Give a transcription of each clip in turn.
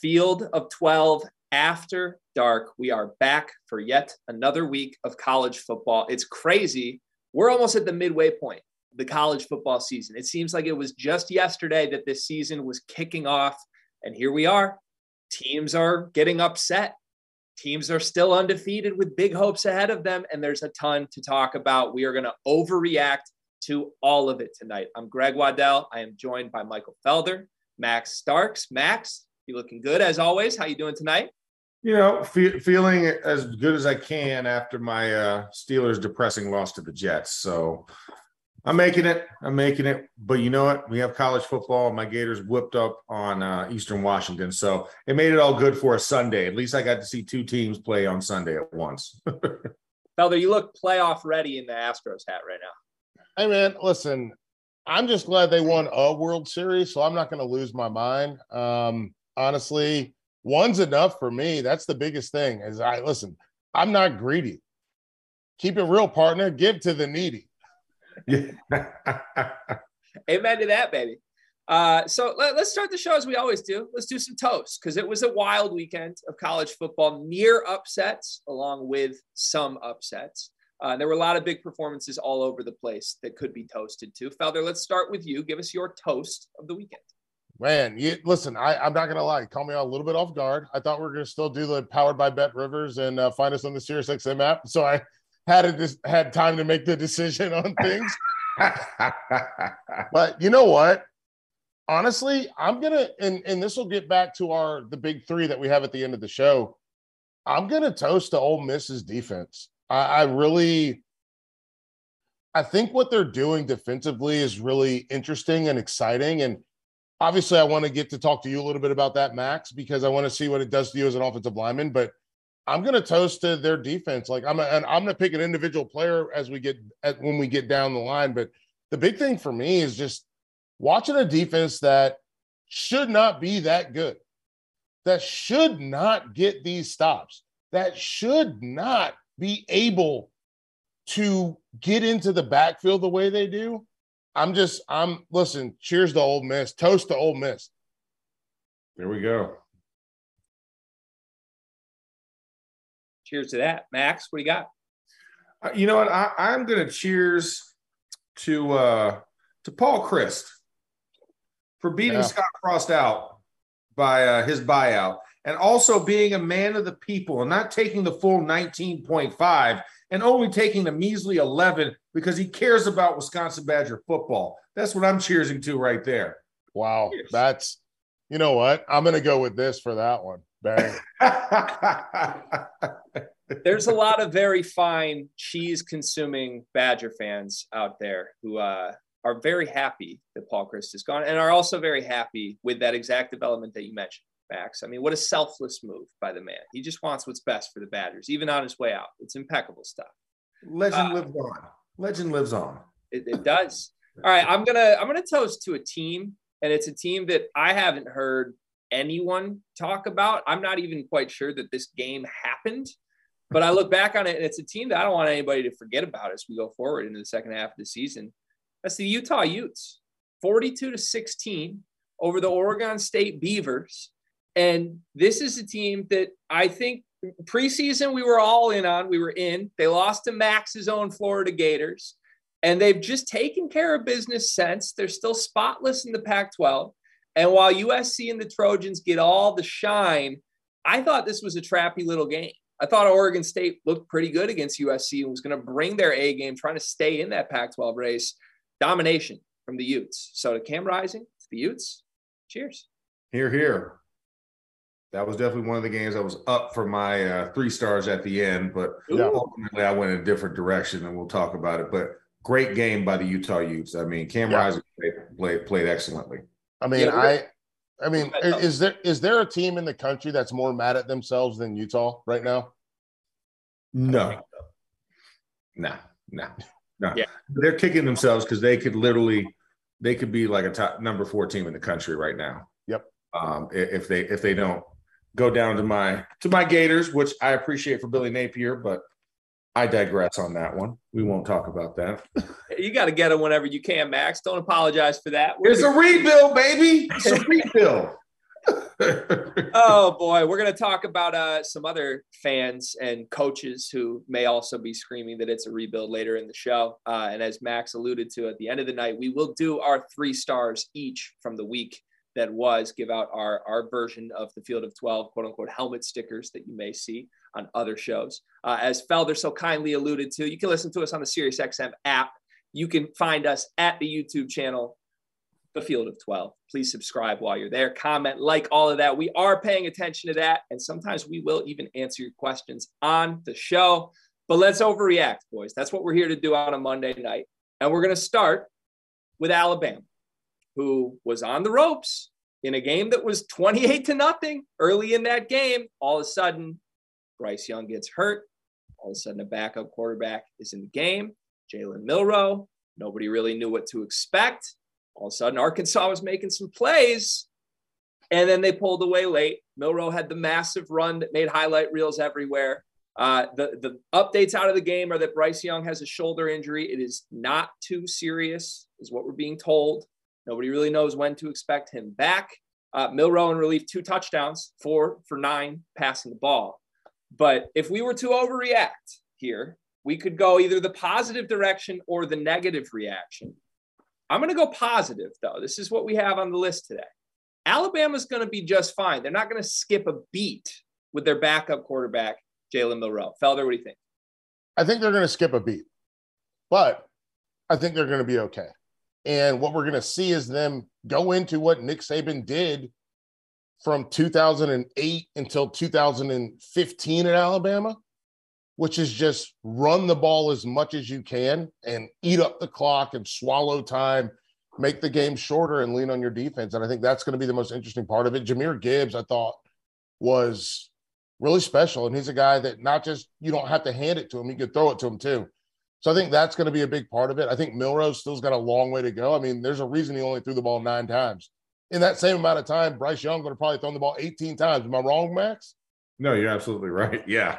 Field of 12 after dark. We are back for yet another week of college football. It's crazy. We're almost at the midway point, the college football season. It seems like it was just yesterday that this season was kicking off. And here we are. Teams are getting upset. Teams are still undefeated with big hopes ahead of them. And there's a ton to talk about. We are going to overreact to all of it tonight. I'm Greg Waddell. I am joined by Michael Felder, Max Starks. Max, you looking good as always. How you doing tonight? You know, fe- feeling as good as I can after my uh, Steelers depressing loss to the Jets. So I'm making it. I'm making it. But you know what? We have college football. My Gators whipped up on uh, Eastern Washington, so it made it all good for a Sunday. At least I got to see two teams play on Sunday at once. Felder, you look playoff ready in the Astros hat right now. Hey man, listen, I'm just glad they won a World Series, so I'm not going to lose my mind. Um, honestly, one's enough for me. That's the biggest thing. Is I listen, I'm not greedy. Keep it real, partner. Give to the needy. Yeah. Amen to that, baby. Uh, so let, us start the show as we always do. Let's do some toasts because it was a wild weekend of college football, near upsets, along with some upsets. Uh, there were a lot of big performances all over the place that could be toasted to. Felder, let's start with you. Give us your toast of the weekend. Man, you, listen, I, I'm not gonna lie, call me a little bit off guard. I thought we are gonna still do the powered by BetRivers and uh, find us on the SiriusXM app. So I had it had time to make the decision on things. but you know what? Honestly, I'm gonna and and this will get back to our the big three that we have at the end of the show. I'm gonna toast to Ole Miss's defense. I, I really I think what they're doing defensively is really interesting and exciting. And obviously I want to get to talk to you a little bit about that, Max, because I want to see what it does to you as an offensive lineman. But I'm going to toast to their defense. Like I'm, a, and I'm going to pick an individual player as we get at, when we get down the line. But the big thing for me is just watching a defense that should not be that good, that should not get these stops, that should not be able to get into the backfield the way they do. I'm just, I'm listen. Cheers to Ole Miss. Toast to Ole Miss. There we go. Cheers to that, Max. What do you got? Uh, you know what? I, I'm going to cheers to uh, to Paul Chryst for beating yeah. Scott Frost out by uh, his buyout, and also being a man of the people and not taking the full 19.5 and only taking the measly 11 because he cares about Wisconsin Badger football. That's what I'm cheersing to right there. Wow. Cheers. That's, you know what? I'm going to go with this for that one. Bang. There's a lot of very fine cheese consuming Badger fans out there who uh, are very happy that Paul Chryst is gone and are also very happy with that exact development that you mentioned. Max. I mean, what a selfless move by the man. He just wants what's best for the Badgers, even on his way out. It's impeccable stuff. Legend uh, lives on. Legend lives on. It, it does. All right, I'm gonna I'm gonna toast to a team, and it's a team that I haven't heard anyone talk about. I'm not even quite sure that this game happened, but I look back on it, and it's a team that I don't want anybody to forget about as we go forward into the second half of the season. That's the Utah Utes, 42 to 16 over the Oregon State Beavers. And this is a team that I think preseason we were all in on. We were in. They lost to Max's own Florida Gators, and they've just taken care of business since. They're still spotless in the Pac 12. And while USC and the Trojans get all the shine, I thought this was a trappy little game. I thought Oregon State looked pretty good against USC and was going to bring their A game, trying to stay in that Pac 12 race. Domination from the Utes. So to Cam Rising, to the Utes, cheers. Here, here that was definitely one of the games I was up for my uh, three stars at the end, but yeah. ultimately I went in a different direction, and we'll talk about it. But great game by the Utah Utes. I mean, Cam yeah. Rising played, played, played excellently. I mean, yeah, I, I mean, is there is there a team in the country that's more mad at themselves than Utah right now? No, no, no, no. Yeah. They're kicking themselves because they could literally, they could be like a top number four team in the country right now. Yep. Um, if they if they don't go down to my to my Gators, which I appreciate for Billy Napier, but I digress on that one. We won't talk about that. You got to get them whenever you can, Max. Don't apologize for that. We're it's a rebuild, baby. It's a rebuild. oh boy, we're going to talk about uh, some other fans and coaches who may also be screaming that it's a rebuild later in the show. Uh, and as Max alluded to, at the end of the night, we will do our three stars each from the week that was. Give out our our version of the Field of Twelve quote unquote helmet stickers that you may see on other shows. Uh, as Felder so kindly alluded to, you can listen to us on the SiriusXM app. You can find us at the YouTube channel the field of 12. Please subscribe while you're there, comment, like all of that. We are paying attention to that. And sometimes we will even answer your questions on the show. But let's overreact, boys. That's what we're here to do on a Monday night. And we're going to start with Alabama, who was on the ropes in a game that was 28 to nothing early in that game. All of a sudden, Bryce Young gets hurt. All of a sudden, a backup quarterback is in the game. Jalen Milroe, Nobody really knew what to expect. All of a sudden, Arkansas was making some plays, and then they pulled away late. Milroe had the massive run that made highlight reels everywhere. Uh, the the updates out of the game are that Bryce Young has a shoulder injury. It is not too serious, is what we're being told. Nobody really knows when to expect him back. Uh, Milroe in relief, two touchdowns, four for nine passing the ball. But if we were to overreact here, we could go either the positive direction or the negative reaction. I'm going to go positive, though. This is what we have on the list today. Alabama's going to be just fine. They're not going to skip a beat with their backup quarterback, Jalen Milroe. Felder, what do you think? I think they're going to skip a beat, but I think they're going to be okay. And what we're going to see is them go into what Nick Saban did from 2008 until 2015 at Alabama, which is just run the ball as much as you can and eat up the clock and swallow time, make the game shorter and lean on your defense. And I think that's going to be the most interesting part of it. Jahmyr Gibbs, I thought, was really special. And he's a guy that not just you don't have to hand it to him, you can throw it to him too. So I think that's going to be a big part of it. I think Milroe still's got a long way to go. I mean, there's a reason he only threw the ball nine times. In that same amount of time, Bryce Young would have probably thrown the ball 18 times. Am I wrong, Max? No, you're absolutely right. Yeah.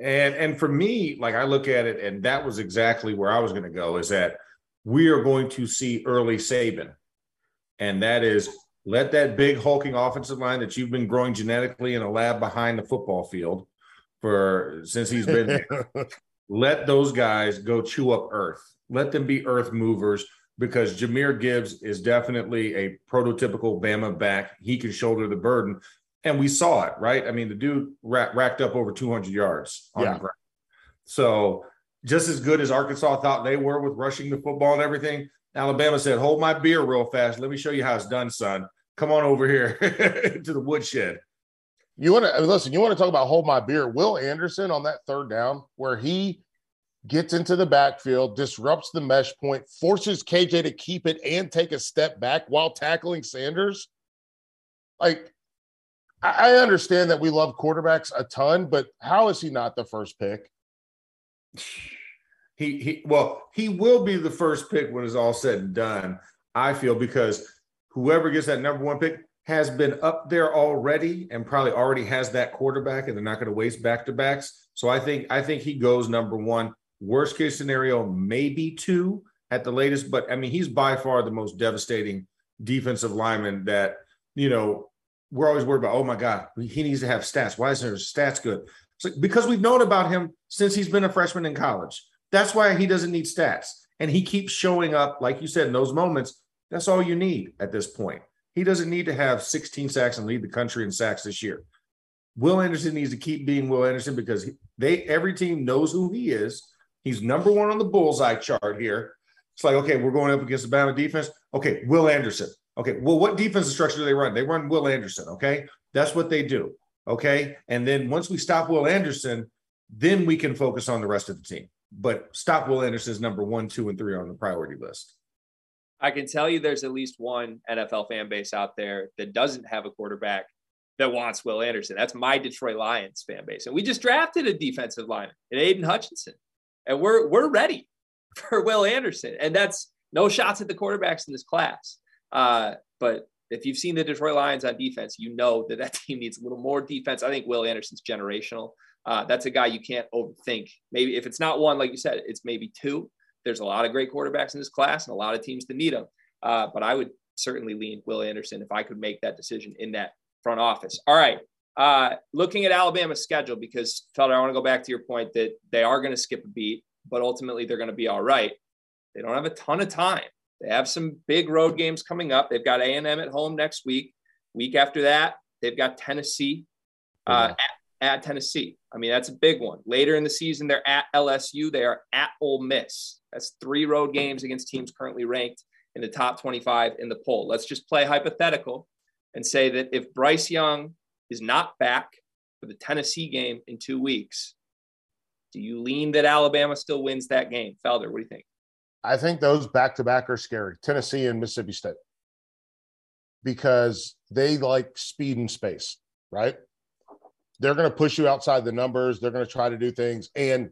And and for me, like I look at it, and that was exactly where I was going to go. Is that we are going to see early Saban, and that is let that big hulking offensive line that you've been growing genetically in a lab behind the football field for since he's been there. Let those guys go chew up earth. Let them be earth movers because Jahmyr Gibbs is definitely a prototypical Bama back. He can shoulder the burden and we saw it, right? I mean, the dude rack, racked up over 200 yards on yeah. the ground. So just as good as Arkansas thought they were with rushing the football and everything, Alabama said, "Hold my beer real fast. Let me show you how it's done, son. Come on over here to the woodshed." You want to listen? You want to talk about hold my beer? Will Anderson on that third down where he gets into the backfield, disrupts the mesh point, forces KJ to keep it and take a step back while tackling Sanders. Like I understand that we love quarterbacks a ton, but how is he not the first pick? He he well, he will be the first pick when it's all said and done. I feel because whoever gets that number one pick has been up there already and probably already has that quarterback, and they're not going to waste back to backs. So I think I think he goes number one. Worst case scenario, maybe two at the latest. But I mean, he's by far the most devastating defensive lineman that you know we're always worried about, oh my God, he needs to have stats. Why isn't his stats good? Like, because we've known about him since he's been a freshman in college. That's why he doesn't need stats. And he keeps showing up, like you said, in those moments. That's all you need at this point. He doesn't need to have 16 sacks and lead the country in sacks this year. Will Anderson needs to keep being Will Anderson because they every team knows who he is. He's number one on the bullseye chart here. It's like, okay, we're going up against the Bama defense. Okay, Will Anderson. Okay, well, what defensive structure do they run? They run Will Anderson. Okay, that's what they do. Okay, and then once we stop Will Anderson, then we can focus on the rest of the team. But stop Will Anderson is number one, two, and three on the priority list. I can tell you there's at least one NFL fan base out there that doesn't have a quarterback that wants Will Anderson. That's my Detroit Lions fan base. And we just drafted a defensive lineman in Aidan Hutchinson. And we're we're ready for Will Anderson. And that's no shots at the quarterbacks in this class. Uh, but if you've seen the Detroit Lions on defense, you know that that team needs a little more defense. I think Will Anderson's generational. Uh, that's a guy you can't overthink. Maybe if it's not one, like you said, it's maybe two. There's a lot of great quarterbacks in this class and a lot of teams that need them. Uh, but I would certainly lean Will Anderson if I could make that decision in that front office. All right. Uh, looking at Alabama's schedule, because Felder, I want to go back to your point that they are going to skip a beat, but ultimately they're going to be all right. They don't have a ton of time. They have some big road games coming up. They've got A&M at home next week. Week after that, they've got Tennessee uh, at, at, Tennessee. I mean, that's a big one. Later in the season, they're at LSU. They are at Ole Miss. That's three road games against teams currently ranked in the top 25 in the poll. Let's just play hypothetical and say that if Bryce Young is not back for the Tennessee game in two weeks, do you lean that Alabama still wins that game? Felder, what do you think? I think those back to back are scary Tennessee and Mississippi State because they like speed and space, right? They're going to push you outside the numbers. They're going to try to do things. And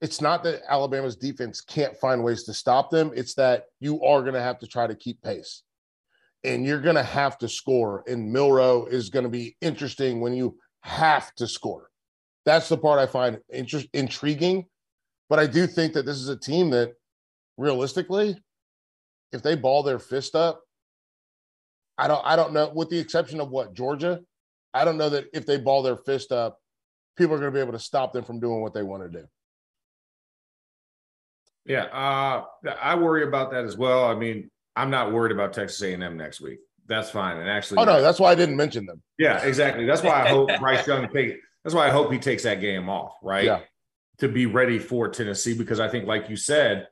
it's not that Alabama's defense can't find ways to stop them, it's that you are going to have to try to keep pace and you're going to have to score. And Milroe is going to be interesting when you have to score. That's the part I find interest, intriguing. But I do think that this is a team that, realistically, if they ball their fist up, I don't. I don't know. With the exception of what Georgia, I don't know that if they ball their fist up, people are going to be able to stop them from doing what they want to do. Yeah, uh, I worry about that as well. I mean, I'm not worried about Texas A&M next week. That's fine. And actually, oh no, that's why I didn't mention them. Yeah, exactly. That's why I hope Bryce Young take. That's why I hope he takes that game off, right? Yeah. To be ready for Tennessee, because I think, like you said,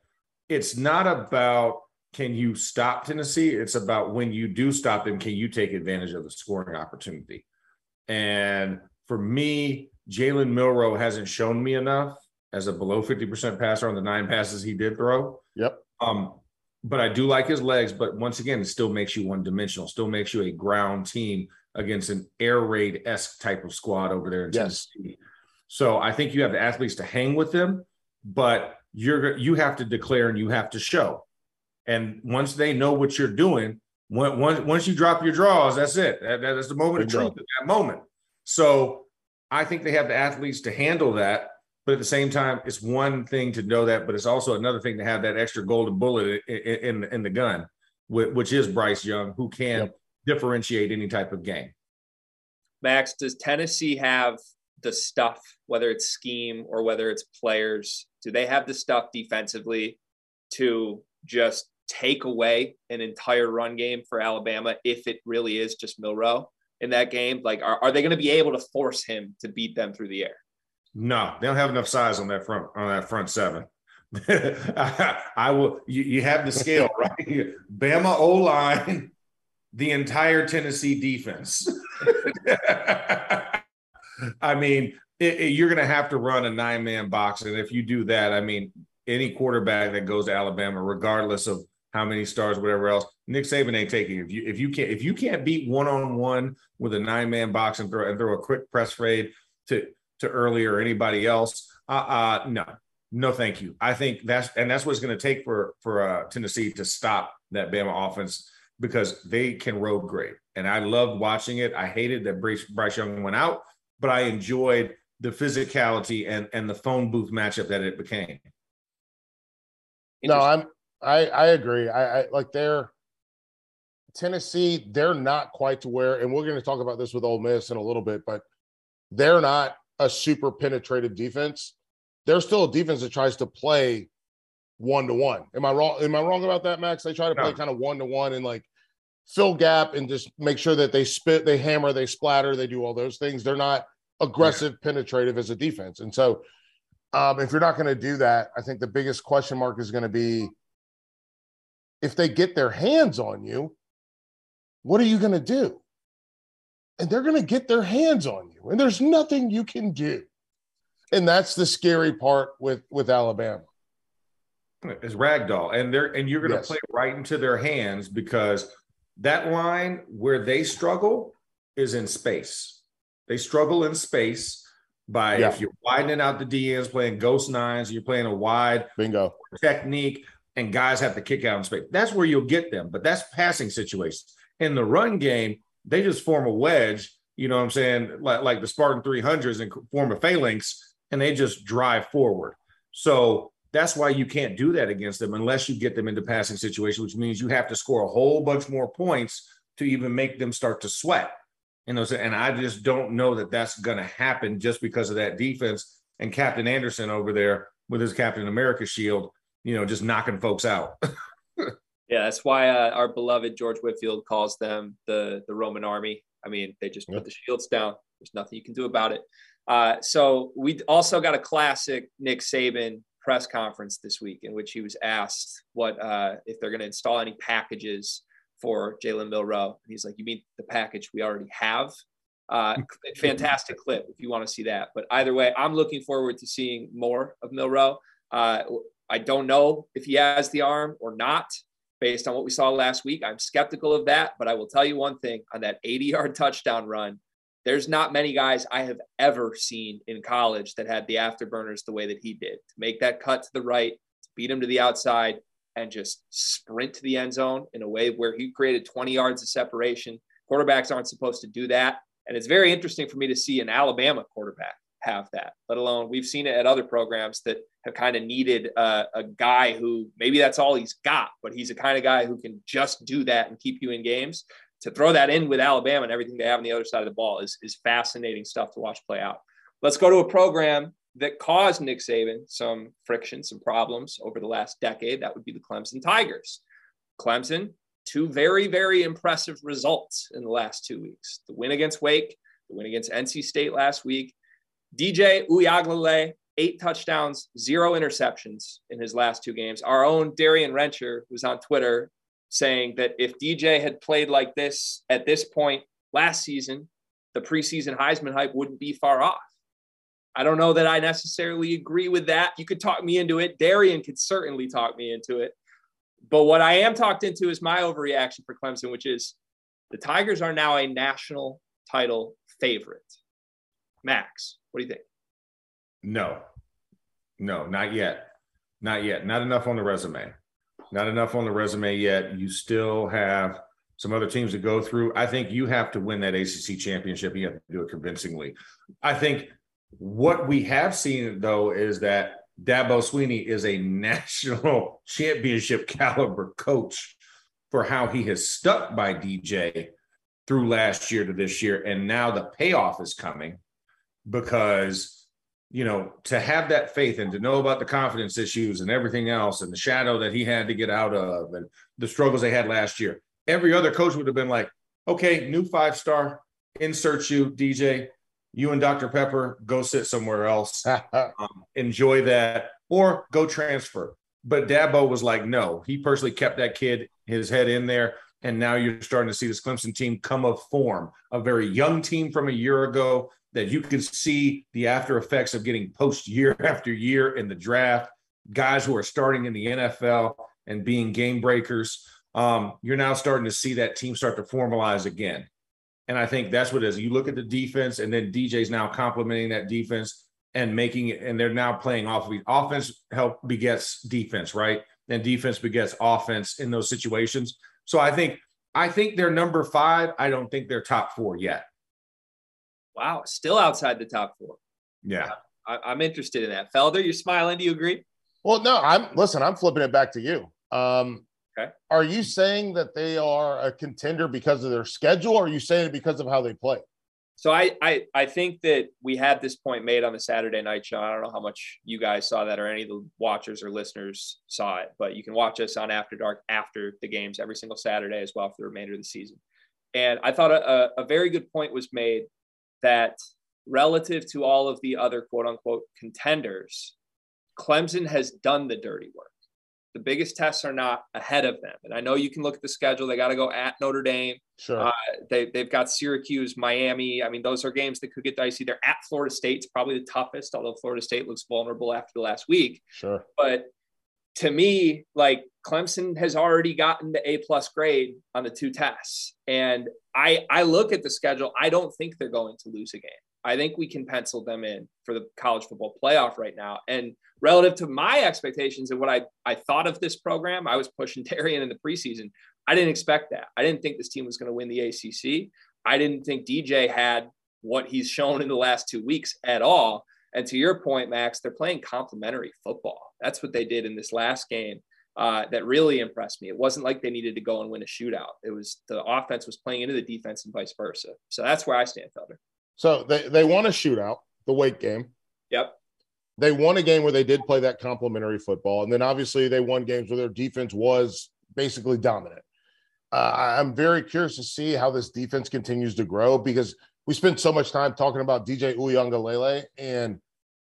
it's not about can you stop Tennessee. It's about when you do stop them, can you take advantage of the scoring opportunity? And for me, Jalen Milroe hasn't shown me enough as a below 50% passer on the nine passes he did throw. Yep. Um, but I do like his legs. But once again, it still makes you one dimensional, still makes you a ground team against an air raid esque type of squad over there in yes. Tennessee. So I think you have the athletes to hang with them, but you're you have to declare and you have to show. And once they know what you're doing, once once you drop your draws, that's it. That, that's the moment of truth at that moment. So I think they have the athletes to handle that. But at the same time, it's one thing to know that, but it's also another thing to have that extra golden bullet in, in, in the gun, which is Bryce Young, who can yep. differentiate any type of game. Max, does Tennessee have the stuff, whether it's scheme or whether it's players? Do they have the stuff defensively to just take away an entire run game for Alabama if it really is just Milroe in that game? Like, are, are they going to be able to force him to beat them through the air? No, they don't have enough size on that front on that front seven. I, I, will. You, you, have the scale, right? Bama O line, the entire Tennessee defense. I mean, it, it, you're going to have to run a nine man box, and if you do that, I mean, any quarterback that goes to Alabama, regardless of how many stars, whatever else, Nick Saban ain't taking. If you if you can't if you can't beat one on one with a nine man box and throw and throw a quick press fade to to Early or anybody else. Uh, uh, no, no, thank you. I think that's and that's what it's going to take for for uh, Tennessee to stop that Bama offense because they can road grade. And I loved watching it. I hated that Bryce, Bryce Young went out, but I enjoyed the physicality and and the phone booth matchup that it became. No, I'm I I agree. I, I like they're Tennessee. They're not quite to where, and we're going to talk about this with Ole Miss in a little bit, but they're not a super penetrative defense. They're still a defense that tries to play one to one. Am I wrong? Am I wrong about that, Max? They try to play kind of one to one and like fill gap and just make sure that they spit, they hammer, they splatter, they do all those things. They're not aggressive, yeah. penetrative as a defense. And so, um, if you're not going to do that, I think the biggest question mark is going to be if they get their hands on you, what are you going to do? and they're going to get their hands on you and there's nothing you can do and that's the scary part with with alabama is ragdoll and they're and you're going to yes. play right into their hands because that line where they struggle is in space they struggle in space by yeah. if you're widening out the DNs playing ghost nines you're playing a wide bingo technique and guys have to kick out in space that's where you'll get them but that's passing situations in the run game they just form a wedge, you know what I'm saying, like, like the Spartan 300s and form a phalanx, and they just drive forward. So that's why you can't do that against them unless you get them into passing situations, which means you have to score a whole bunch more points to even make them start to sweat. You know, and I just don't know that that's going to happen just because of that defense and Captain Anderson over there with his Captain America shield, you know, just knocking folks out. yeah, that's why uh, our beloved George Whitfield calls them the the Roman army. I mean, they just put the shields down. There's nothing you can do about it. Uh, so we also got a classic Nick Saban press conference this week in which he was asked what uh, if they're going to install any packages for Jalen Milroe. He's like, "You mean the package we already have?" Uh, fantastic clip if you want to see that. But either way, I'm looking forward to seeing more of Milroe. Uh, I don't know if he has the arm or not based on what we saw last week. I'm skeptical of that, but I will tell you one thing on that 80 yard touchdown run, there's not many guys I have ever seen in college that had the afterburners the way that he did to make that cut to the right, to beat him to the outside, and just sprint to the end zone in a way where he created 20 yards of separation. Quarterbacks aren't supposed to do that. And it's very interesting for me to see an Alabama quarterback have that, let alone we've seen it at other programs that have kind of needed uh, a guy who maybe that's all he's got, but he's the kind of guy who can just do that and keep you in games. To throw that in with Alabama and everything they have on the other side of the ball is, is fascinating stuff to watch play out. Let's go to a program that caused Nick Saban some friction, some problems over the last decade. That would be the Clemson Tigers. Clemson, two very, very impressive results in the last two weeks the win against Wake, the win against NC State last week. DJ Uiagalelei, eight touchdowns, zero interceptions in his last two games. Our own Darian Rencher was on Twitter saying that if DJ had played like this at this point last season, the preseason Heisman hype wouldn't be far off. I don't know that I necessarily agree with that. You could talk me into it. Darian could certainly talk me into it. But what I am talked into is my overreaction for Clemson, which is the Tigers are now a national title favorite. Max, what do you think? No, no, not yet. Not yet. Not enough on the resume. Not enough on the resume yet. You still have some other teams to go through. I think you have to win that ACC championship. You have to do it convincingly. I think what we have seen, though, is that Dabo Swinney is a national championship caliber coach for how he has stuck by DJ through last year to this year. And now the payoff is coming because, you know, to have that faith and to know about the confidence issues and everything else and the shadow that he had to get out of and the struggles they had last year, every other coach would have been like, okay, new five star, insert you, DJ you and Dr. Pepper go sit somewhere else, um, enjoy that, or go transfer. But Dabo was like, no, he personally kept that kid, his head in there. And now you're starting to see this Clemson team come of form, a very young team from a year ago that you can see the after effects of getting post year after year in the draft, guys who are starting in the NFL and being game breakers. Um, you're now starting to see that team start to formalize again. And I think that's what it is. You look at the defense, and then DJ's now complementing that defense and making it, and they're now playing off of. Offense help begets defense, right? And defense begets offense in those situations. So I think I think they're number five. I don't think they're top four yet. Wow, still outside the top four. Yeah. I, am interested in that. Felder, you're smiling. Do you agree? Well, no, I'm listen, I'm flipping it back to you. Um, Okay. Are you saying that they are a contender because of their schedule, or are you saying it because of how they play? So I, I I think that we had this point made on the Saturday night show. I don't know how much you guys saw that or any of the watchers or listeners saw it, but you can watch us on After Dark after the games every single Saturday as well for the remainder of the season. And I thought a, a very good point was made that relative to all of the other quote unquote contenders, Clemson has done the dirty work the biggest tests are not ahead of them. And I know you can look at the schedule. They got to go at Notre Dame. Sure. Uh, they, they've got Syracuse, Miami. I mean, those are games that could get dicey. They're at Florida State. It's probably the toughest, although Florida State looks vulnerable after the last week. Sure. But to me, like Clemson has already gotten the A plus grade on the two tests. And I, I look at the schedule. I don't think they're going to lose a game. I think we can pencil them in for the college football playoff right now. And relative to my expectations and what I, I thought of this program, I was pushing Darian in the preseason. I didn't expect that. I didn't think this team was going to win the ACC. I didn't think DJ had what he's shown in the last two weeks at all. And to your point, Max, they're playing complementary football. That's what they did in this last game. uh, that really impressed me. It wasn't like they needed to go and win a shootout. It was the offense was playing into the defense and vice versa. So that's where I stand, Felder. So they, they won a shootout, the Wake game. Yep. They won a game where they did play that complementary football. And then obviously they won games where their defense was basically dominant. Uh, I'm very curious to see how this defense continues to grow because we spent so much time talking about DJ Uiagalelei, and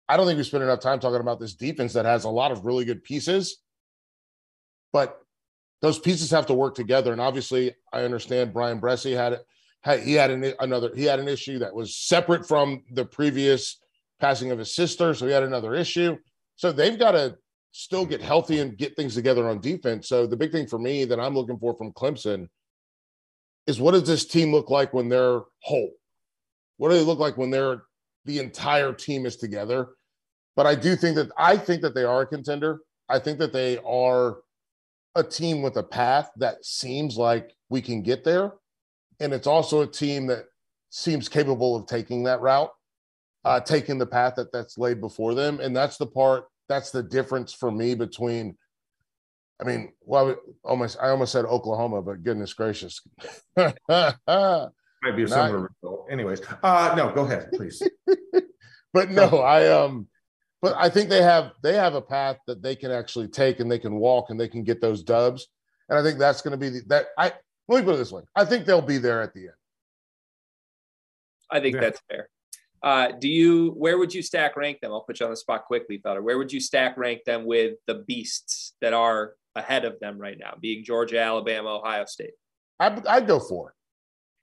I don't think we spent enough time talking about this defense that has a lot of really good pieces. But those pieces have to work together. And obviously, I understand Bryan Bresee had had he had an, another he had an issue that was separate from the previous passing of his sister, so he had another issue. So they've got to still get healthy and get things together on defense. So the big thing for me that I'm looking for from Clemson is what does this team look like when they're whole? What do they look like when they're the entire team is together? But I do think that I think that they are a contender. I think that they are a team with a path that seems like we can get there. And it's also a team that seems capable of taking that route, uh, taking the path that that's laid before them. And that's the part that's the difference for me between I mean, well, I almost I almost said Oklahoma, but goodness gracious. Might be a similar result. Anyways, uh no, go ahead, please. but no, I um but I think they have they have a path that they can actually take and they can walk and they can get those dubs. And I think that's going to be the, that I let me put it this way. I think they'll be there at the end. I think yeah. that's fair. Uh, do you where would you stack rank them? I'll put you on the spot quickly, Felder. Where would you stack rank them with the beasts that are ahead of them right now, being Georgia, Alabama, Ohio State? I'd, I'd go four.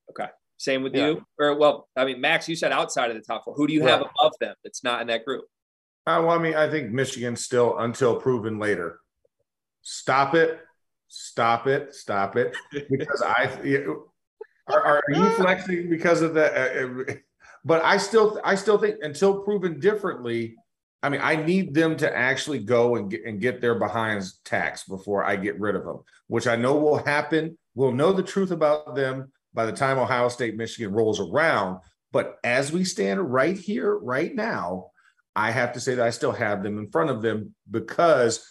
Okay. Same with yeah. you? Or well, I mean, Max, you said outside of the top four. Who do you have above them that's not in that group? Uh, well, I mean, I think Michigan still until proven later. Stop it. Stop it. Stop it. Because I are, are you flexing because of that? Uh, uh but I still, I still think until proven differently, I mean, I need them to actually go and get and get their behinds taxed before I get rid of them, which I know will happen. We'll know the truth about them by the time Ohio State, Michigan rolls around. But as we stand right here, right now, I have to say that I still have them in front of them because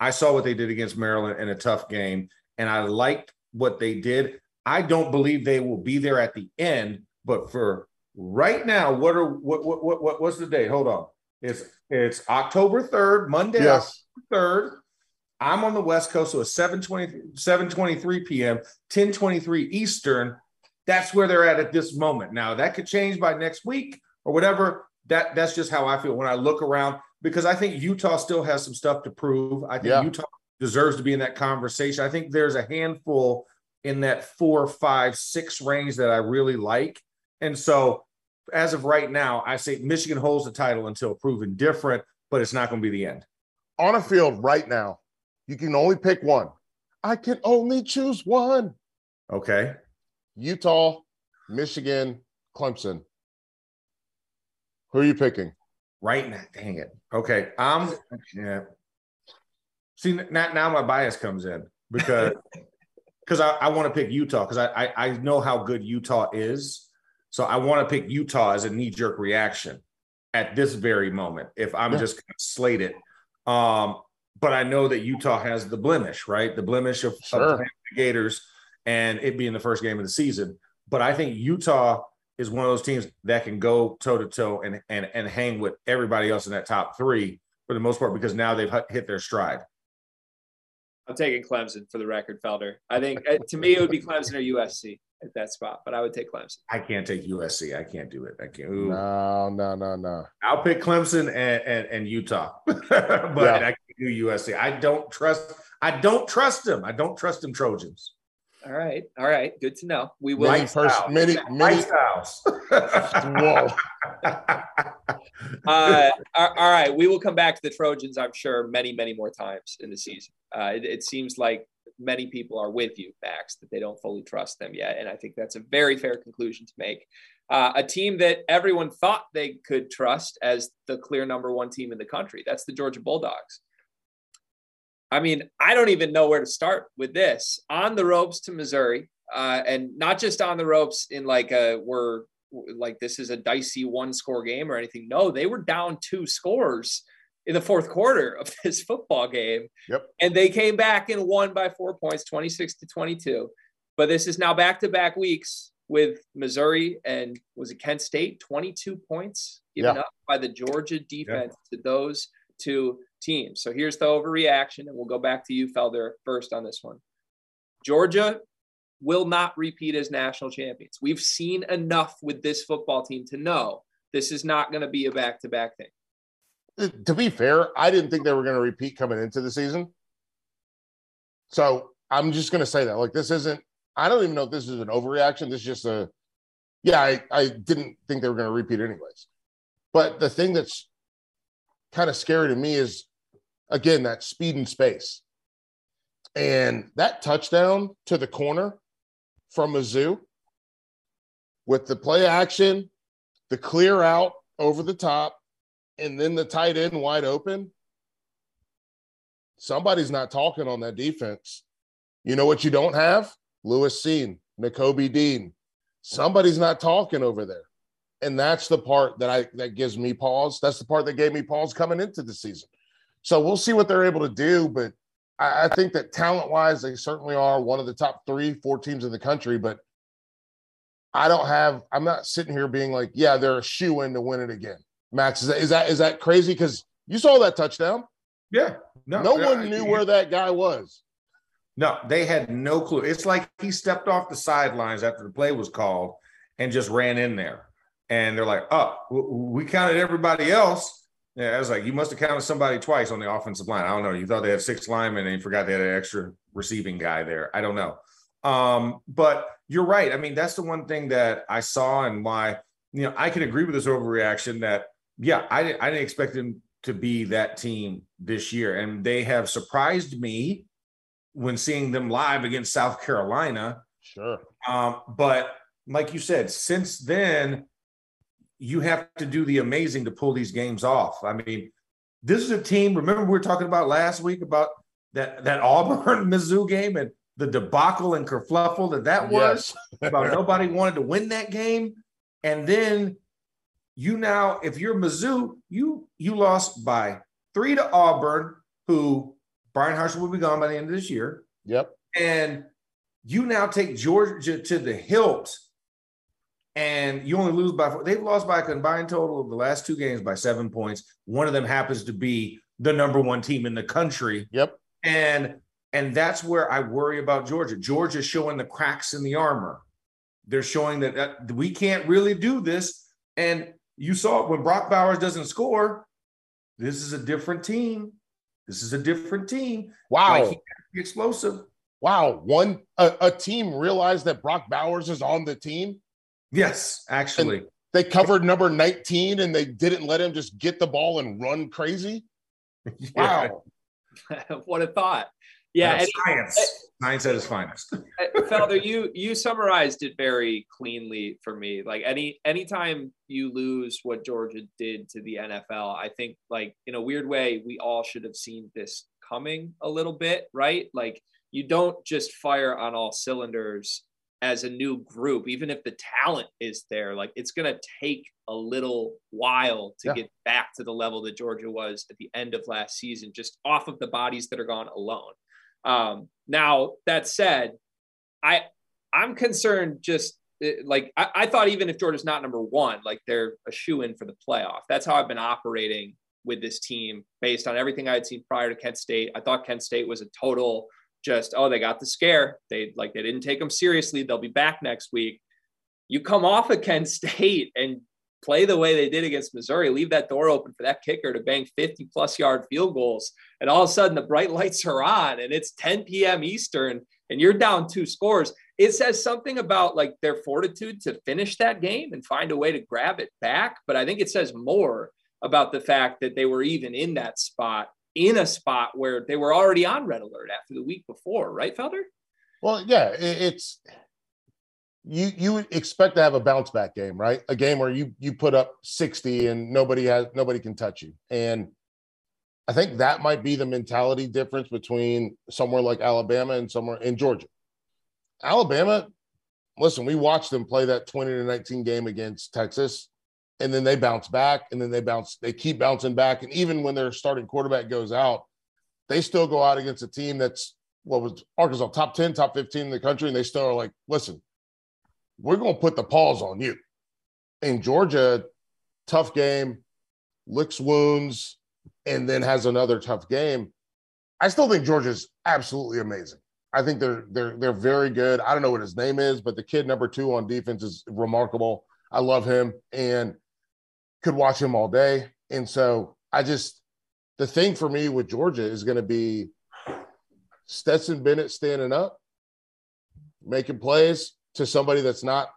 I saw what they did against Maryland in a tough game, and I liked what they did. I don't believe they will be there at the end, but for right now, what are what what what, what what's the date? Hold on. It's it's October 3rd, Monday, yes. October 3rd. I'm on the West Coast, so it's 720, 723 p.m., 1023 Eastern. That's where they're at at this moment. Now that could change by next week or whatever. That that's just how I feel when I look around because I think Utah still has some stuff to prove. I think yeah. Utah deserves to be in that conversation. I think there's a handful in that four, five, six range that I really like. And so, as of right now, I say Michigan holds the title until proven different, but it's not going to be the end. On a field right now, you can only pick one. I can only choose one. Okay. Utah, Michigan, Clemson. Who are you picking? Right now, dang it. Okay. I'm yeah. See, now, now my bias comes in because because I, I want to pick Utah because I, I I know how good Utah is. So I want to pick Utah as a knee jerk reaction at this very moment if I'm yeah. just going to slate it. Um, but I know that Utah has the blemish, right? The blemish of, sure. of the Gators and it being the first game of the season. But I think Utah is one of those teams that can go toe to toe and and and hang with everybody else in that top three for the most part because now they've hit their stride. I'm taking Clemson for the record, Felder. I think uh, to me it would be Clemson or USC at that spot, but I would take Clemson. I can't take USC. I can't do it. I can't. Ooh. No, no, no, no. I'll pick Clemson and and, and Utah, but yeah. I can't do USC. I don't trust. I don't trust them. I don't trust them Trojans. All right, all right. Good to know. We will. Many, pers- many, many styles. Whoa. uh, all right, we will come back to the Trojans. I'm sure many, many more times in the season. Uh, it, it, seems like many people are with you, Max, that they don't fully trust them yet. And I think that's a very fair conclusion to make. Uh, a team that everyone thought they could trust as the clear number one team in the country. That's the Georgia Bulldogs. I mean, I don't even know where to start with this. On the ropes to Missouri, uh, and not just on the ropes in like a we're like this is a dicey one score game or anything. No, they were down two scores in the fourth quarter of this football game. Yep. And they came back and won by four points, 26 to 22. But this is now back to back weeks with Missouri and was it Kent State? 22 points given Yeah. up by the Georgia defense to those two teams. So here's the overreaction, and we'll go back to you, Felder, first on this one. Georgia will not repeat as national champions. We've seen enough with this football team to know this is not going to be a back to back thing. Uh, to be fair, I didn't think they were going to repeat coming into the season. So I'm just going to say that. Like, this isn't, I don't even know if this is an overreaction. This is just a, yeah, I, I didn't think they were going to repeat anyways. But the thing that's kind of scary to me is, again, that speed and space. And that touchdown to the corner from Mizzou with the play action, the clear out over the top, and then the tight end wide open. Somebody's not talking on that defense. You know what you don't have? Lewis Cine, Nakobe Dean. Somebody's not talking over there. And that's the part that I that gives me pause. That's the part that gave me pause coming into the season. So we'll see what they're able to do. But I, I think that talent wise, they certainly are one of the top three, four teams in the country. But I don't have, I'm not sitting here being like, yeah, they're a shoe in to win it again. Max, is that is that is that crazy? Because you saw that touchdown. Yeah. No one knew where that guy was. No, they had no clue. It's like he stepped off the sidelines after the play was called and just ran in there. And they're like, oh, we counted everybody else. Yeah, I was like, you must have counted somebody twice on the offensive line. I don't know. You thought they had six linemen and you forgot they had an extra receiving guy there. I don't know. Um, but you're right. I mean, that's the one thing that I saw and why, you know, I can agree with this overreaction that, yeah, I didn't, I didn't expect them to be that team this year. And they have surprised me when seeing them live against South Carolina. Sure. Um, but like you said, since then, you have to do the amazing to pull these games off. I mean, this is a team. Remember, we were talking about last week about that that Auburn Mizzou game and the debacle and kerfluffle that that was Yes. about nobody wanted to win that game, and then you now, if you're Mizzou, you you lost by three to Auburn, who Bryan Harsin will be gone by the end of this year Yep. and you now take Georgia to the hilt, and you only lose by four. They've lost by a combined total of the last two games by seven points. One of them happens to be the number one team in the country, Yep. and and that's where I worry about Georgia. Georgia's showing the cracks in the armor. They're showing that, that we can't really do this. And you saw it when Brock Bowers doesn't score. This is a different team. This is a different team. Wow. Like he has to be explosive. wow. One a, a team realized that Brock Bowers is on the team. Yes, actually. They covered number 19 and they didn't let him just get the ball and run crazy. Wow. what a thought. Yeah, and science. Science at its finest. Uh, Felder, you you summarized it very cleanly for me. Like any anytime you lose what Georgia did to the NFL, I think like in a weird way, we all should have seen this coming a little bit, right? Like you don't just fire on all cylinders as a new group, even if the talent is there. Like it's gonna take a little while to Yeah. get back to the level that Georgia was at the end of last season, just off of the bodies that are gone alone. Um, now that said, I I'm concerned just uh, like I, I thought even if Georgia's not number one, like they're a shoe in for the playoff. That's how I've been operating with this team based on everything I had seen prior to Kent State. I thought Kent State was a total just oh they got the scare. They like they didn't take them seriously. They'll be back next week. You come off of Kent State and play the way they did against Missouri, leave that door open for that kicker to bang 50 plus yard field goals. And all of a sudden the bright lights are on and it's 10 p.m. Eastern and you're down two scores. It says something about like their fortitude to finish that game and find a way to grab it back. But I think it says more about the fact that they were even in that spot, in a spot where they were already on red alert after the week before, right, Felder? Well, yeah, it, it's you you expect to have a bounce back game, right? A game where you you put up 60 and nobody has nobody can touch you. And I think that might be the mentality difference between somewhere like Alabama and somewhere in Georgia. Alabama, listen, we watched them play that 20 to 19 game against Texas. And then they bounce back, and then they bounce, they keep bouncing back. And even when their starting quarterback goes out, they still go out against a team that's what was Arkansas top 10, top 15 in the country, and they still are like, listen, we're going to put the paws on you. In Georgia, tough game, licks wounds, and then has another tough game. I still think Georgia's absolutely amazing. I think they're they're they're very good. I don't know what his name is, but the kid number two on defense is remarkable. I love him and could watch him all day. And so I just the thing for me with Georgia is going to be Stetson Bennett standing up, making plays to somebody that's not.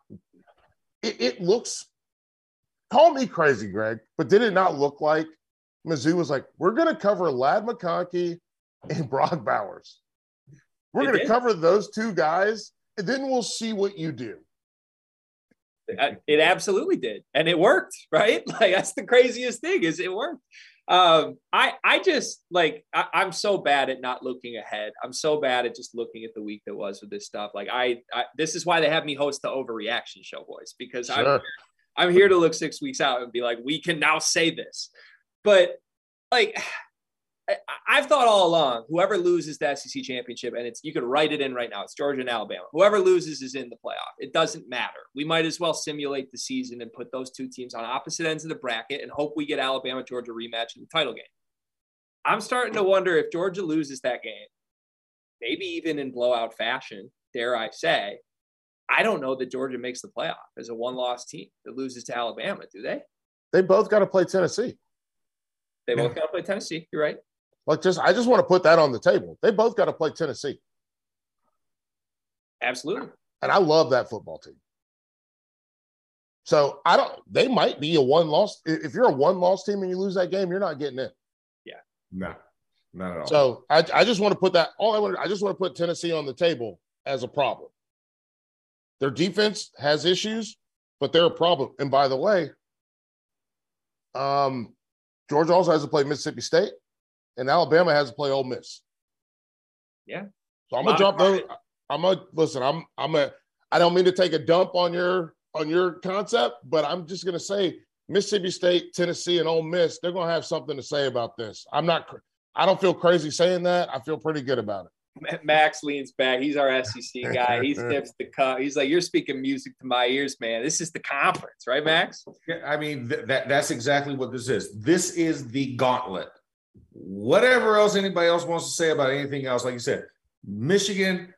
It, it looks. Call me crazy, Greg, but did it not look like Mizzou was like, "We're going to cover Ladd McConkey and Brock Bowers. We're going to cover those two guys, and then we'll see what you do." It absolutely did, and it worked. Right? Like that's the craziest thing is it worked um, I I just like I, am so bad at not looking ahead. I'm so bad at just looking at the week that was with this stuff. Like I, I this is why they have me host the overreaction show, boys, because sure. I'm I'm here to look six weeks out and be like, we can now say this. But like I, have thought all along, whoever loses the SEC championship, and it's you could write it in right now. It's Georgia and Alabama. Whoever loses is in the playoff. It doesn't matter. We might as well simulate the season and put those two teams on opposite ends of the bracket and hope we get Alabama Georgia rematch in the title game. I'm starting to wonder if Georgia loses that game, maybe even in blowout fashion, dare I say. I don't know that Georgia makes the playoff as a one-loss team that loses to Alabama. Do they? They both got to play Tennessee. They both got to play Tennessee. You're right. Like, just I just want to put that on the table. They both got to play Tennessee. Absolutely. And I love that football team. So I don't. They might be a one loss. If you're a one loss team and you lose that game, you're not getting in. Yeah. No, not at all. So I, I just want to put that. All I want. I just want to put Tennessee on the table as a problem. Their defense has issues, but they're a problem. And by the way, um, Georgia also has to play Mississippi State and Alabama has to play Ole Miss. Yeah. So I'm gonna drop those. I'm gonna listen. I'm I'm a. I don't mean to take a dump on your on your concept, but I'm just gonna say Mississippi State, Tennessee, and Ole Miss. They're gonna have something to say about this. I'm not. I don't feel crazy saying that. I feel pretty good about it. Max leans back. He's our SEC guy. He sniffs the cup. He's like, "You're speaking music to my ears, man. This is the conference, right, Max?" Yeah, I mean, th- that that's exactly what this is. This is the gauntlet whatever else anybody else wants to say about anything else, like you said, Michigan,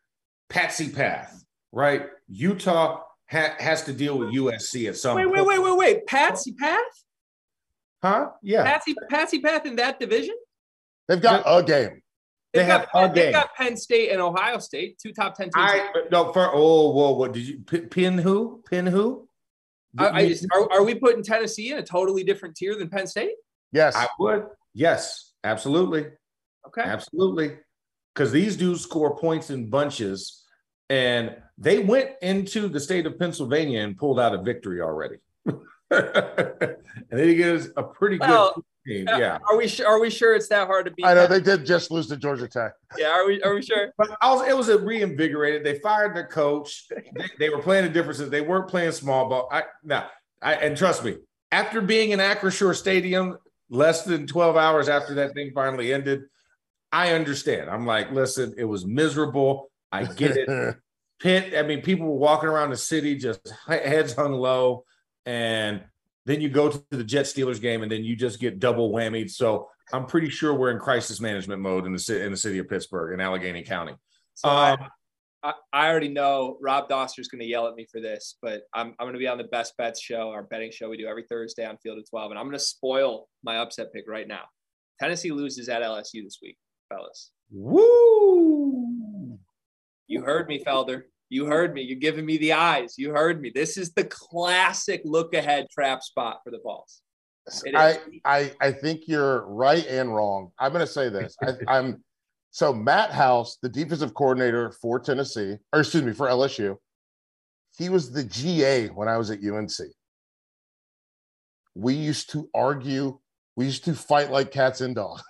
Patsy Path, right? Utah ha- has to deal with USC at some wait, point. Wait, wait, wait, wait. Patsy Path? Huh? Yeah. Patsy, Patsy Path in that division? They've got a game. They have got, a game. got Penn State and Ohio State, two top 10 teams. I, no, for, oh, whoa, what did you pin who? Pin who? I, I just, are, are we putting Tennessee in a totally different tier than Penn State? Yes. I would. Yes. Absolutely. Okay. Absolutely. Because these dudes score points in bunches, and they went into the state of Pennsylvania and pulled out a victory already. and they get a pretty well, good team. Yeah. Are we sure? Are we sure it's that hard to beat? I know they did just lose to Georgia Tech. Yeah. Are we? Are we sure? But was, it was a reinvigorated. They fired their coach. they, they, were playing the differences. They weren't playing small ball. I now. I and trust me. After being in Acrisure Stadium less than 12 hours after that thing finally ended, I understand. I'm like, listen, it was miserable. I get it. Pitt, I mean, people were walking around the city just heads hung low. And then you go to the Jet Steelers game and then you just get double whammied. So I'm pretty sure we're in crisis management mode in the, in the city of Pittsburgh in Allegheny County. So um, I, I already know Rob Doster's is going to yell at me for this, but I'm, I'm going to be on the Best Bets show, our betting show we do every Thursday on Field of 12. And I'm going to spoil my upset pick right now. Tennessee loses at LSU this week, fellas. Woo! You heard me, Felder. You heard me. You're giving me the eyes. You heard me. This is the classic look ahead trap spot for the Vols. I, I I think you're right and wrong. I'm going to say this. I, I'm so Matt House, the defensive coordinator for Tennessee, or excuse me, for LSU, he was the GA when I was at UNC. We used to argue, we used to fight like cats and dogs.